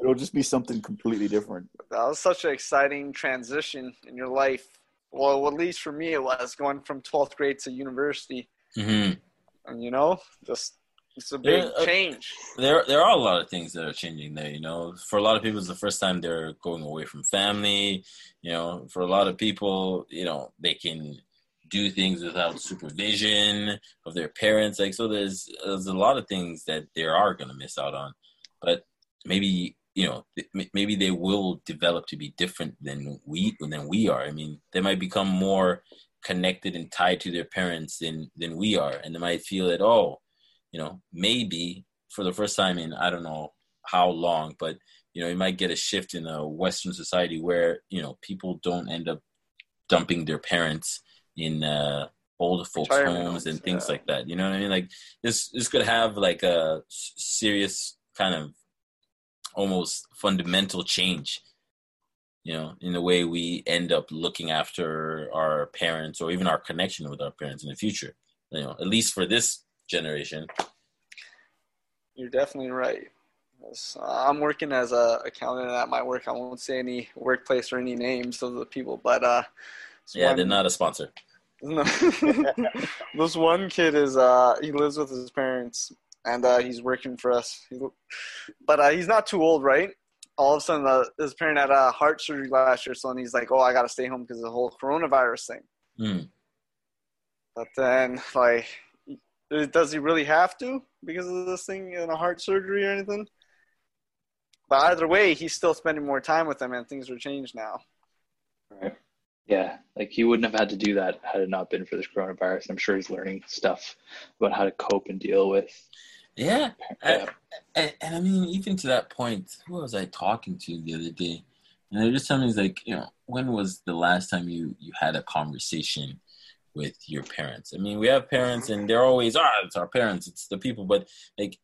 it'll just be something completely different. That was such an exciting transition in your life. Well, at least for me, it was going from 12th grade to university. mhm. And, you know, just it's a big Yeah, uh, change. there there are a lot of things that are changing there. You know, for a lot of people, it's the first time they're going away from family. You know, for a lot of people, you know, they can do things without supervision of their parents. Like, so there's there's a lot of things that they are going to miss out on. But maybe you know, maybe they will develop to be different than we than we are. I mean, they might become more connected and tied to their parents than than we are, and they might feel that oh you know, maybe for the first time in I don't know how long, but you know, you might get a shift in a Western society where you know people don't end up dumping their parents in uh, old folks' Retirement homes and things yeah. like that. You know what I mean? Like this, this could have like a serious kind of almost fundamental change. You know, in the way we end up looking after our parents or even our connection with our parents in the future. You know, at least for this generation. You're definitely right. Yes, I'm working as a accountant at my work. I won't say any workplace or any names of the people, but uh, Yeah, they're not a sponsor. No. this one kid is uh he lives with his parents and uh he's working for us. But uh, he's not too old, right? All of a sudden, uh, his parent had a heart surgery last year, so and he's like, "Oh, I gotta stay home because of the whole coronavirus thing." Mm. But then, like, does he really have to because of this thing and a heart surgery or anything? But either way, he's still spending more time with them, and things are changed now. Right. Yeah. Like he wouldn't have had to do that had it not been for this coronavirus. I'm sure he's learning stuff about how to cope and deal with. Yeah, Yeah. and, and I mean, even to that point, who was I talking to the other day? And they're just telling me, like, you know, when was the last time you you had a conversation with your parents? I mean, we have parents, and they're always, ah, it's our parents, it's the people. But like,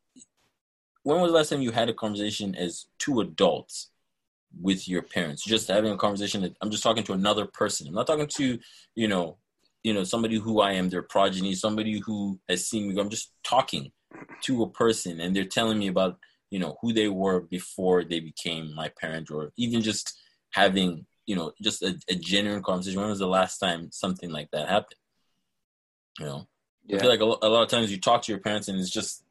when was the last time you had a conversation as two adults with your parents? Just having a conversation. That, I'm just talking to another person. I'm not talking to, you know, you know, somebody who I am, their progeny, somebody who has seen me. I'm just talking to a person and they're telling me about you know who they were before they became my parent or even just having you know, just a, a genuine conversation. When was the last time something like that happened? You know, I feel like a, a lot of times you talk to your parents and it's just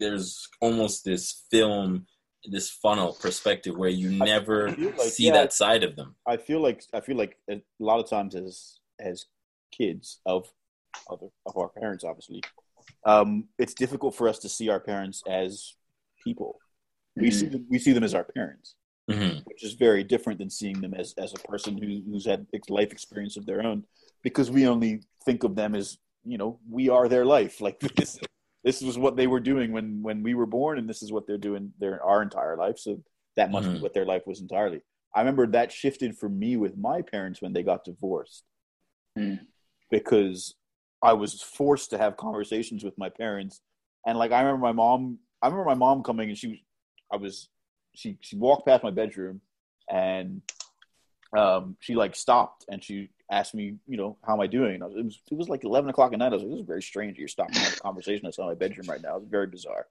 there's almost this film, this funnel perspective where you never like- see yeah. that side of them. I feel like I feel like a lot of times as as kids of other of our parents, obviously, um, it's difficult for us to see our parents as people. We see them, we see them as our parents, hmm which is very different than seeing them as as a person who, who's had life experience of their own, because we only think of them as you know we are their life. Like this, this was what they were doing when when we were born, and this is what they're doing their our entire life. So that must be Mhm. what their life was entirely. I remember that shifted for me with my parents when they got divorced Mm. because I was forced to have conversations with my parents. And like I remember my mom I remember my mom coming and she was I was she she walked past my bedroom and um she like stopped and she asked me, you know, how am I doing? And I was, it was it was like eleven o'clock at night. I was like, this is very strange. You're stopping a conversation that's in my bedroom right now. It's very bizarre.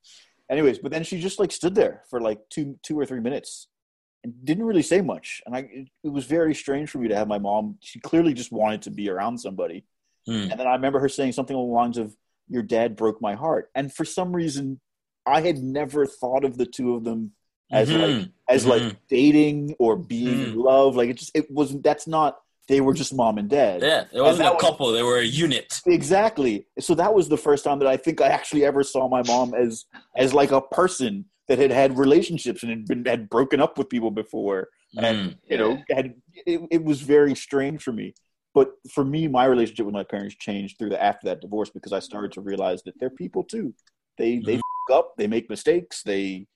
Anyways, but then she just like stood there for like two two or three minutes and didn't really say much. And I it, it was very strange for me to have my mom. She clearly just wanted to be around somebody. Mm. And then I remember her saying something along the lines of, Your dad broke my heart. And for some reason, I had never thought of the two of them as like Mhm. as like Mhm. dating or being in love. Like it just it wasn't that's not they were just mom and dad. Yeah, it wasn't a was- couple; they were a unit. Exactly. So that was the first time that I think I actually ever saw my mom as as like a person that had had relationships and had been had broken up with people before and Mm. you know had it, it was very strange for me but for me my relationship with my parents changed through the after that divorce because i started to realize that they're people too they they Mhm. f- up they make mistakes they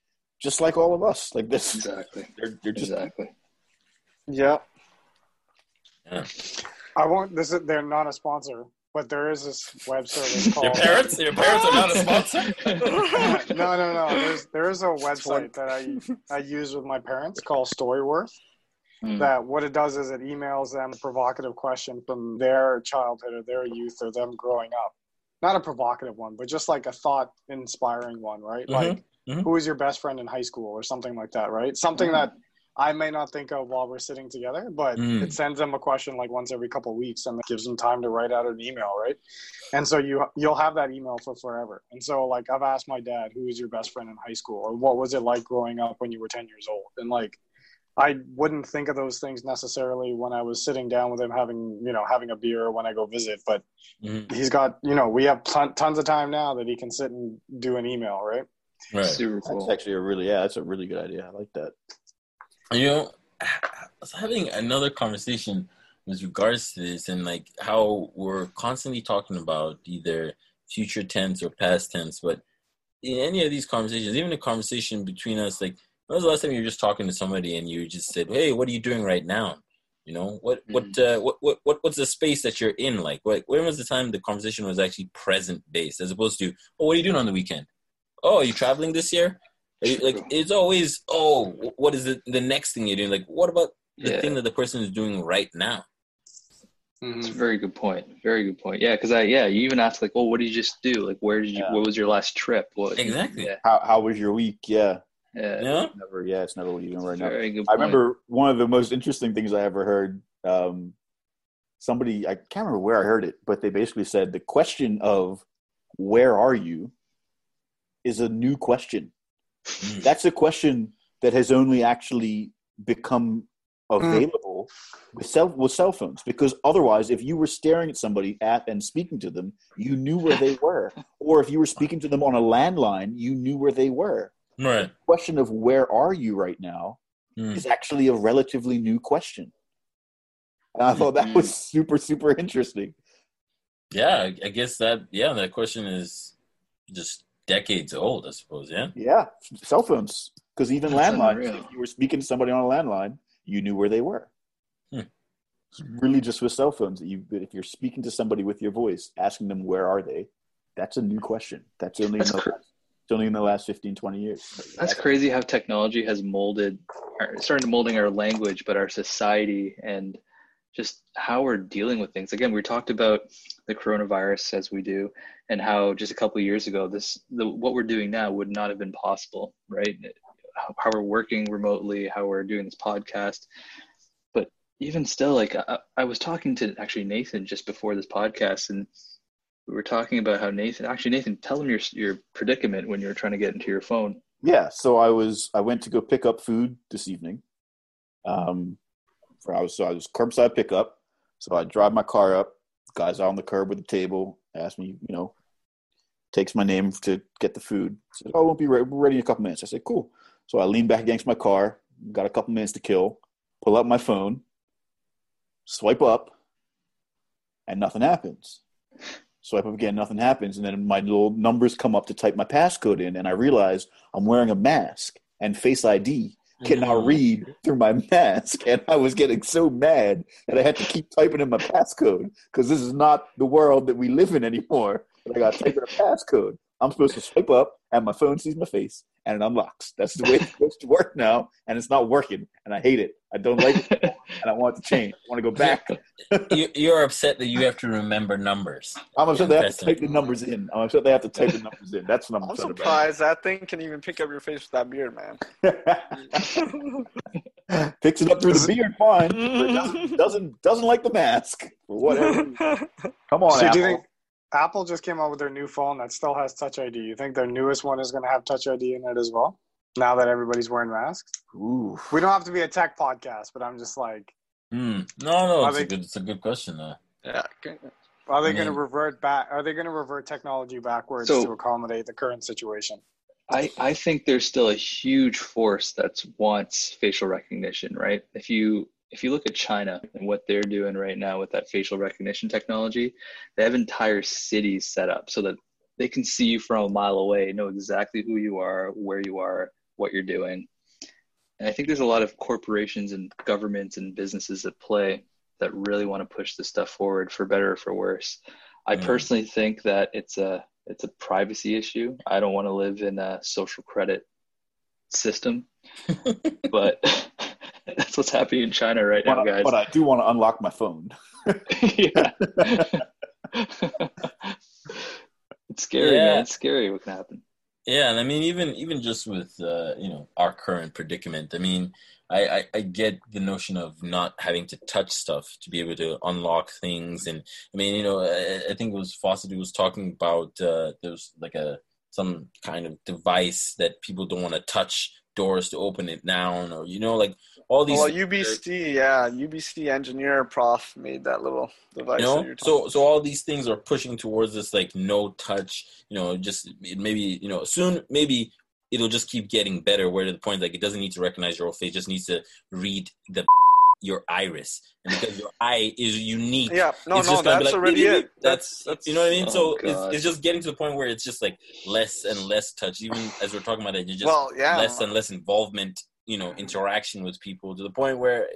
just like all of us like this Exactly. they're, they're just Exactly. Yeah. Yeah. I won't. This is they're not a sponsor, but there is this web service Your parents, your parents are not a sponsor. no, no, no. There's there is a website that I I use with my parents called Storyworth. Mm. That what it does is it emails them a provocative question from their childhood or their youth or them growing up. Not a provocative one, but just like a thought inspiring one, right? Mhm, Like mhm. who is your best friend in high school or something like that, right? Something that I may not think of while we're sitting together, but Mm. it sends them a question like once every couple of weeks and it gives them time to write out an email, right? And so you you'll have that email for forever. And so like I've asked my dad, who was your best friend in high school, or what was it like growing up when you were ten years old? And like I wouldn't think of those things necessarily when I was sitting down with him having you know having a beer when I go visit, but Mhm. he's got you know we have ton, tons of time now that he can sit and do an email, right? Right. Super cool. that's actually a really yeah that's a really good idea i like that You know, I was having another conversation with regards to this and like how we're constantly talking about either future tense or past tense, but in any of these conversations, even a conversation between us, like when was the last time you were just talking to somebody and you just said, "Hey, what are you doing right now?" You know, what what uh, what what what what's the space that you're in like? What when was the time the conversation was actually present based as opposed to, "Oh, what are you doing on the weekend?" "Oh, are you traveling this year?" Are you- Like it's always, "Oh, what is the the next thing you're doing?" Like, what about the Yeah. thing that the person is doing right now? It's a very good point. Very good point. Yeah, because I yeah, you even asked like, oh, what did you just do? Like, where did you? Yeah. What was your last trip? What Exactly. Yeah, how, how was your week yeah yeah. Yeah. never yeah it's never what you're doing right now Very good. I Point. remember one of the most interesting things I ever heard. Um, somebody I can't remember where I heard it, but they basically said the question of "Where are you?" is a new question. Mm. That's a question that has only actually become available with cell with cell phones. Because otherwise, if you were staring at somebody at and speaking to them, you knew where they were, or if you were speaking to them on a landline, you knew where they were. Right. The question of "Where are you?" right now Mm. is actually a relatively new question. And I thought that was super, super interesting. Yeah, I I guess that yeah, that question is just decades old, I suppose. Yeah. Yeah, cell phones. Because even That's landlines, unreal. if you were speaking to somebody on a landline, you knew where they were. Hmm. It's really just with cell phones that you, if you're speaking to somebody with your voice, asking them where are they, that's a new question. That's only That's in the cr- last, it's only in the last 15, 20 years. That's crazy how technology has molded, or started molding our language, but our society and just how we're dealing with things. Again, we talked about the coronavirus as we do, and how just a couple years ago, this the, what we're doing now would not have been possible, right? How, we're working remotely, how we're doing this podcast, but even still, like I, I was talking to actually Nathan just before this podcast, and we were talking about how Nathan. Actually, Nathan, tell him your your predicament when you were trying to get into your phone. Yeah, so I was I went to go pick up food this evening. Um, for I was so I was curbside pickup. So I drive my car up. Guys out on the curb with the table ask me, you know, takes my name to get the food. Says, "Oh, I won't be ready. Ready in a couple minutes." I said, "Cool." So I lean back against my car. Got a couple minutes to kill. Pull up my phone. Swipe up, and nothing happens. Swipe up again, nothing happens, and then my little numbers come up to type my passcode in, and I realize I'm wearing a mask and Face ID cannot Mhm. read through my mask, and I was getting so mad that I had to keep typing in my passcode because this is not the world that we live in anymore. But I got to type in a passcode. I'm supposed to swipe up, and my phone sees my face, and it unlocks. That's the way it's supposed to work now, and it's not working, and I hate it. I don't like it, and I want it to change. I want to go back. You, you're upset that you have to remember numbers. I'm upset they have to type the numbers in. I'm upset they have to type the numbers in. That's what I'm I'm upset surprised that thing can even pick up your face with that beard, man. Picks it up through the beard, fine. but doesn't, doesn't doesn't like the mask whatever. Come on, so Apple. Do you think Apple just came out with their new phone that still has Touch ID? You think their newest one is going to have Touch ID in it as well? Now that everybody's wearing masks, Ooh. we don't have to be a tech podcast, but I'm just like, Hmm. No, no, I it's a good, it's a good question though. yeah. are they I going to revert back? Are they going to revert technology backwards So- to accommodate the current situation? I, I think there's still a huge force that wants facial recognition, right? If you if you look at China and what they're doing right now with that facial recognition technology, they have entire cities set up so that they can see you from a mile away, know exactly who you are, where you are, what you're doing. And I think there's a lot of corporations and governments and businesses at play that really want to push this stuff forward for better or for worse. I Mm. personally think that it's a it's a privacy issue. I don't want to live in a social credit system, but that's what's happening in China right now, But, I- guys. but I do want to unlock my phone. yeah. it's scary, Yeah. man. It's scary what can happen. Yeah, and I mean, even even just with uh, you know our current predicament, I mean, I, I I get the notion of not having to touch stuff to be able to unlock things, and I mean, you know, I, I think it was Fawcett who was talking about uh, there's like a some kind of device that people don't want to touch doors to open it down, or you know, like all these. Well, UBC, yeah, UBC engineer prof made that little device. you know so so all these things are pushing towards this like no touch you know just maybe you know soon maybe it'll just keep getting better where to the point like it doesn't need to recognize your whole face just needs to read the your iris and because your eye is unique Yeah, no, it's no, just gonna be that's like, already it. That's, That's- you know what I mean. Oh, so it's, it's just getting to the point where it's just like less and less touch. Even as we're talking about it, you just Well, yeah. less and less involvement. You know, interaction with people to the point where,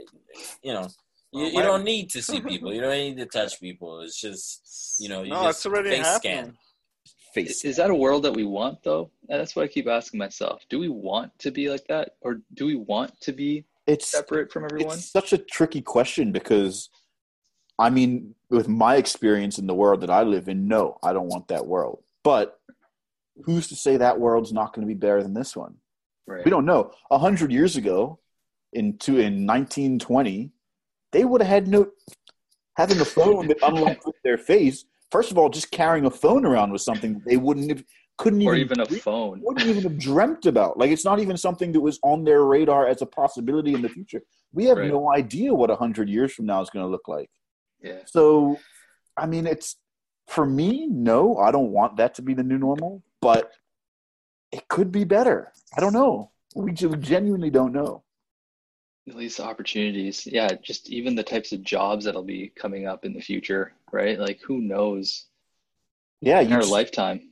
you know, you, oh, you don't need to see people. You don't need to touch people. It's just you know, you no, just it's already face happening. scan. Face. Is that a world that we want, though? And that's what I keep asking myself. Do we want to be like that, or do we want to be It's separate from everyone? It's such a tricky question because, I mean, with my experience in the world that I live in, no, I don't want that world. But who's to say that world's not going to be better than this one? Right. We don't know. A hundred years ago, in two, in 1920, they would have had no having a phone that unlocked with their face. First of all, just carrying a phone around was something they wouldn't have, couldn't or even, even a phone. wouldn't even have dreamt about. Like it's not even something that was on their radar as a possibility in the future. We have Right. no idea what a hundred years from now is going to look like. Yeah. So, I mean, it's for me. No, I don't want that to be the new normal, but it could be better. I don't know. We ge- genuinely don't know. At least opportunities. Yeah, just even the types of jobs that'll be coming up in the future, right? Like who knows Yeah, in you our just- lifetime.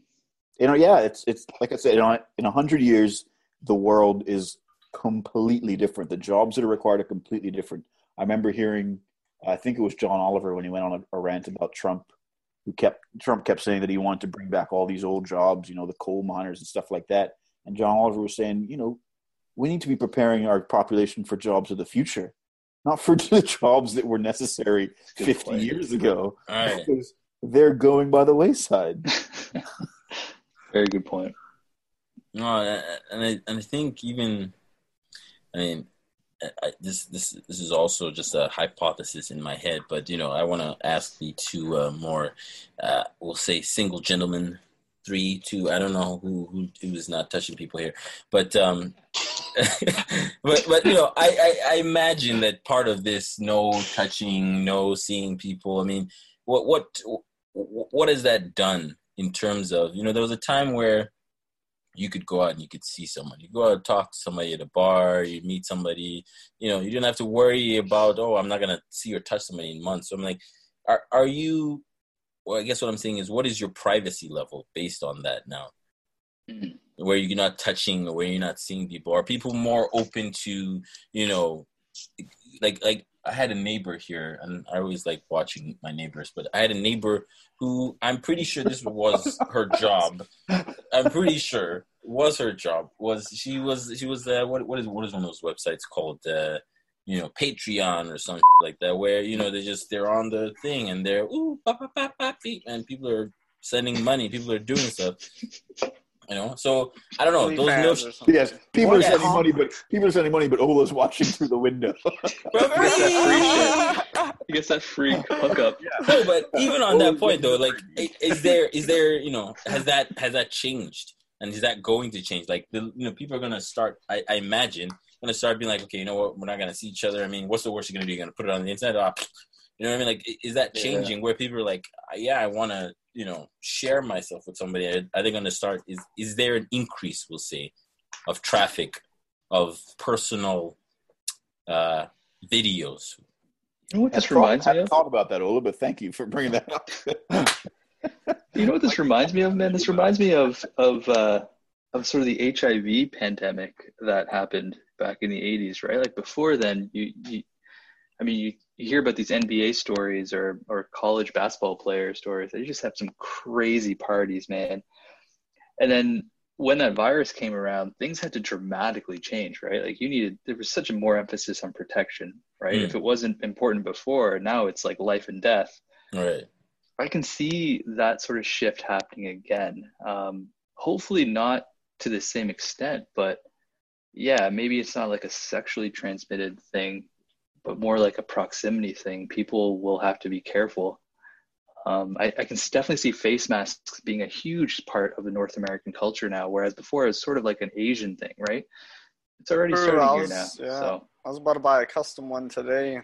you know, yeah, it's it's like I said, in a, in a hundred years, the world is completely different. The jobs that are required are completely different. I remember hearing, I think it was John Oliver when he went on a, a rant about Trump, who kept Trump kept saying that he wanted to bring back all these old jobs, you know, the coal miners and stuff like that. And John Oliver was saying, you know, we need to be preparing our population for jobs of the future, not for the jobs that were necessary Good 50 point. years ago, All right. because they're going by the wayside. Very good point. No, and I and I think even, I mean, I, this this this is also just a hypothesis in my head, but you know, I want to ask the two uh, more, uh, we'll say, single gentlemen, three, two. I don't know who who who is not touching people here, but um, but but you know, I, I I imagine that part of this no touching, no seeing people. I mean, what what what has that done in terms of you know? There was a time where you could go out and you could see someone. You go out and talk to somebody at a bar, you meet somebody, you know, you didn't have to worry about, oh, I'm not gonna see or touch somebody in months. So I'm like, are are you well, I guess what I'm saying is what is your privacy level based on that now? Mhm. Where you're not touching or where you're not seeing people? Are people more open to, you know, like like I had a neighbor here, and I always like watching my neighbors, but I had a neighbor who I'm pretty sure this was her job. I'm pretty sure was her job. Was she was she was uh, what what is what is one of those websites called? Uh, you know, Patreon or something like that, where you know they just they're on the thing and they're ooh pop pop beep, and people are sending money, people are doing stuff. You know, so I don't know those OnlyFans notions. or something. Yes, people What are sending hell? money, but people are sending money, but Ola's watching through the window. I guess that free hookup. No, but even on that point though, like, is there is there you know has that has that changed, and is that going to change? Like, the you know people are gonna start. I, I imagine gonna start being like, okay, you know what, we're not gonna see each other. I mean, what's the worst you're gonna do? You're gonna put it on the internet. Ah, you know what I mean? Like, is that Yeah. changing where people are like, yeah, I want to you know share myself with somebody? Are, are they gonna start? Is is there an increase? We'll say of traffic of personal uh videos You know what this thought- reminds me hadn't of? thought about that, Ola, but thank you for bringing that up. You know what this reminds me of, man? This reminds me of of uh, of sort of the HIV pandemic that happened back in the '80s, right? Like before then, you, you I mean, you, you hear about these NBA stories or or college basketball player stories. They just have some crazy parties, man. And then when that virus came around, things had to dramatically change, right? Like you needed there was such a more emphasis on protection, right? Mm. If it wasn't important before, now it's like life and death. Right. I can see that sort of shift happening again. Um, hopefully not to the same extent, but yeah, maybe it's not like a sexually transmitted thing, but more like a proximity thing. People will have to be careful. Um, I, I can definitely see face masks being a huge part of the North American culture now, whereas before it was sort of like an Asian thing, right? It's already True, starting I here now. yeah. So I was about to buy a custom one today.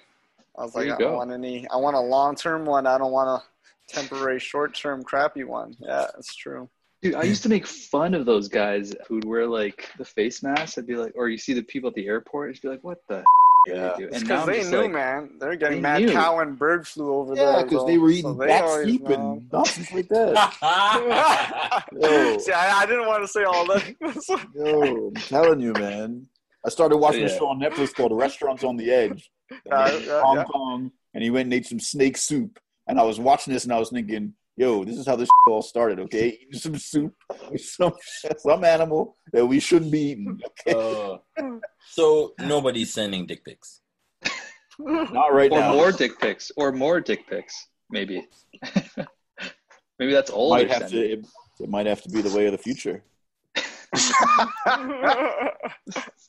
I was There like, I go. don't want any. I want a long term one. I don't want a temporary, short term, crappy one. Yeah, it's true. Dude, I used to make fun of those guys who'd wear like the face mask. I'd be like, or you see the people at the airport, I'd be like, what the Yeah. yeah. It's And because they knew, like, man. They're getting They mad knew. cow and bird flu over yeah, there. because they were eating they bat always soup know. and nonsense like that. See, I, I didn't want to say all that. Yo, I'm telling you, man. I started watching a show on Netflix called Restaurants on the Edge. Yeah, in yeah, Hong yeah. Kong, and he went and ate some snake soup. And I was watching this, and I was thinking, "Yo, this is how this all started." Okay, eating some soup with some some animal that we shouldn't be eating. Okay, Uh, so nobody's sending dick pics. not right or now. more dick pics, or more dick pics, maybe. maybe that's all might have sending. to. It, it might have to be the way of the future.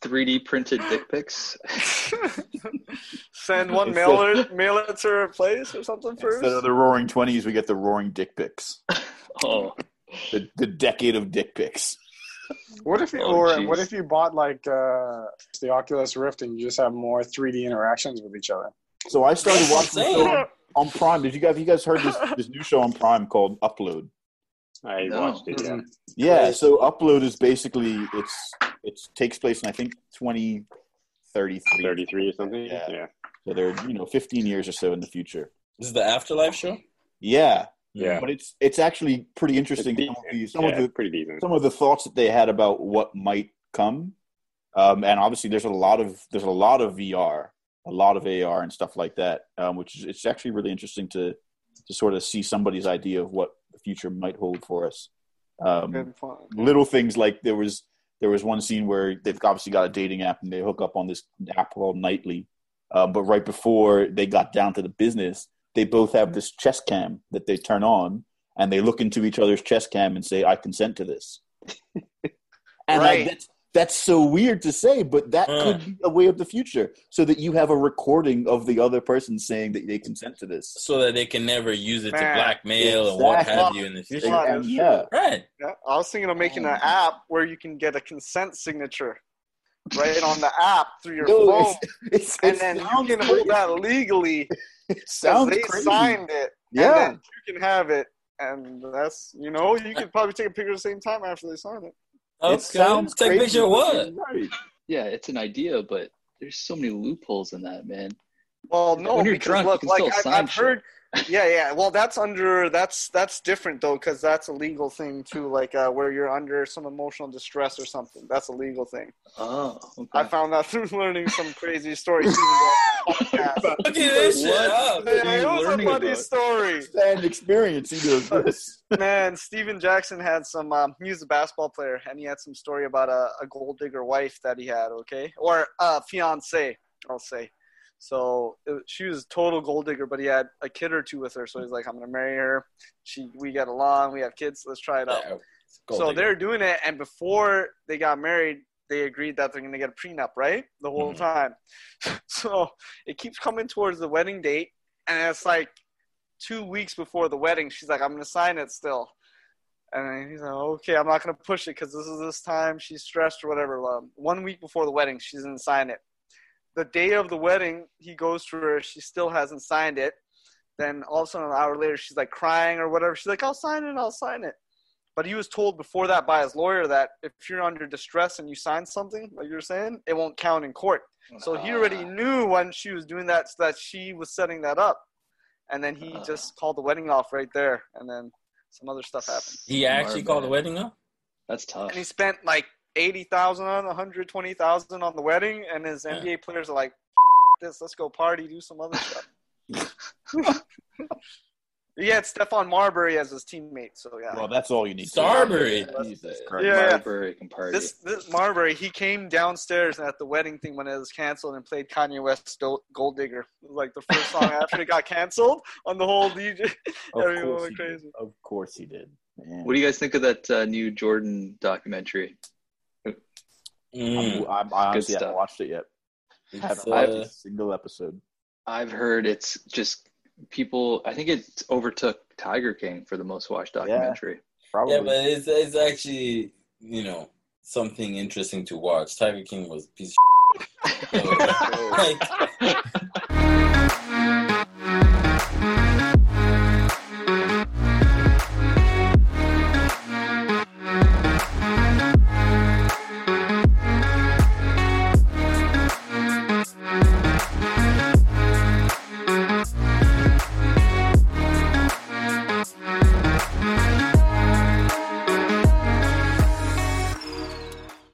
3D printed dick pics. Send one, mailer mail it, to her place or something first. Instead of the Roaring Twenties, we get the Roaring Dick Pics. Oh, The, the decade of dick pics. What if you, Oh, or jeez. what if you bought like uh, the Oculus Rift and you just have more 3D interactions with each other? So I started watching a insane. show on, on Prime. Did you guys? Have you guys heard this this new show on Prime called Upload? I No. watched it. Yeah. Yeah, so Upload is basically it's it takes place in I think twenty thirty three. Thirty-three or something. Yeah. yeah. So they're you know fifteen years or so in the future. This is the afterlife show. Yeah, Yeah. but it's it's actually pretty interesting. Some of the some yeah, of the pretty decent. some of the thoughts that they had about what might come, um, and obviously there's a lot of there's a lot of VR, a lot of AR and stuff like that, um, which is it's actually really interesting to to sort of see somebody's idea of what the future might hold for us. Um, little things like there was there was one scene where they've obviously got a dating app and they hook up on this app called Nightly, uh, but right before they got down to the business, they both have this chest cam that they turn on and they look into each other's chest cam and say, "I consent to this." and Right. like that's That's so weird to say, but that Uh. could be a way of the future, so that you have a recording of the other person saying that they consent to this. so that they can never use it to Man, blackmail and what have you in the future. Yeah, yeah, Right. Yeah, I was thinking of making Oh. an app where you can get a consent signature right on the app through your No, phone, it's, it's, and it then you sounds can crazy. hold that legally It because sounds they crazy. signed it. yeah, and then you can have it, and that's you know you could probably take a picture at the same time after they sign it. Okay. it sounds Take a crazy. picture what? Right. Yeah, it's an idea, but there's so many loopholes in that, man. Well, no, When you're because drunk, you can like still I've, sign I've shit. Heard. Yeah, yeah. Well, that's under that's that's different though, because that's a legal thing too. Like uh, where you're under some emotional distress or something. That's a legal thing. Oh, okay. I found that through learning some crazy stories. Stephen Jackson podcast. Look at this shit What? up. Yeah, are it was a funny about? story. And experience either of this. Man, Stephen Jackson had some. Um, he was a basketball player, and he had some story about a, a gold digger wife that he had. Okay, or a fiance, I'll say. So it, she was a total gold digger, but he had a kid or two with her. So he's like, "I'm gonna marry her. She, we get along. We have kids. Let's try it out." Yeah, so digger. they're doing it, and before they got married, they agreed that they're gonna get a prenup, right? The whole Mhm. time. so it keeps coming towards the wedding date, and it's like two weeks before the wedding. She's like, "I'm gonna sign it still," and he's like, "Okay, I'm not gonna push it because this is this time. She's stressed or whatever." Um, one week before the wedding, she doesn't sign it. The day of the wedding, he goes to her. She still hasn't signed it. Then all of a sudden, an hour later, she's like crying or whatever. She's like, "I'll sign it. I'll sign it." But he was told before that by his lawyer that if you're under distress and you sign something, like you're saying, it won't count in court. So he already knew when she was doing that that she was setting that up. And then he Ah. just called the wedding off right there. And then some other stuff happened. He actually Smart called the wedding off? That's tough. And he spent like 80000 on 120000 on the wedding. And his Yeah. NBA players are like, this, let's go party, do some other stuff. yeah, had Stephon Marbury as his teammate. So, yeah. Well, that's all you need. to know. Starbury. Jesus Christ. Yeah. Marbury can party. This, this Marbury, he came downstairs at the wedding thing when it was canceled and played Kanye West's Gold Digger. It was like the first song after it got canceled on the whole DJ. Of Everyone course, went he did. of course he did. Man. what do you guys think of that uh, new Jordan documentary? Mm. I'm, I'm, I honestly haven't watched it yet. It's, haven't watched uh, a single episode. I've heard it's just people. I think it overtook Tiger King for the most watched documentary. Probably. yeah, but it's, it's actually, you know, something interesting to watch. Tiger King was a piece of shit. Like,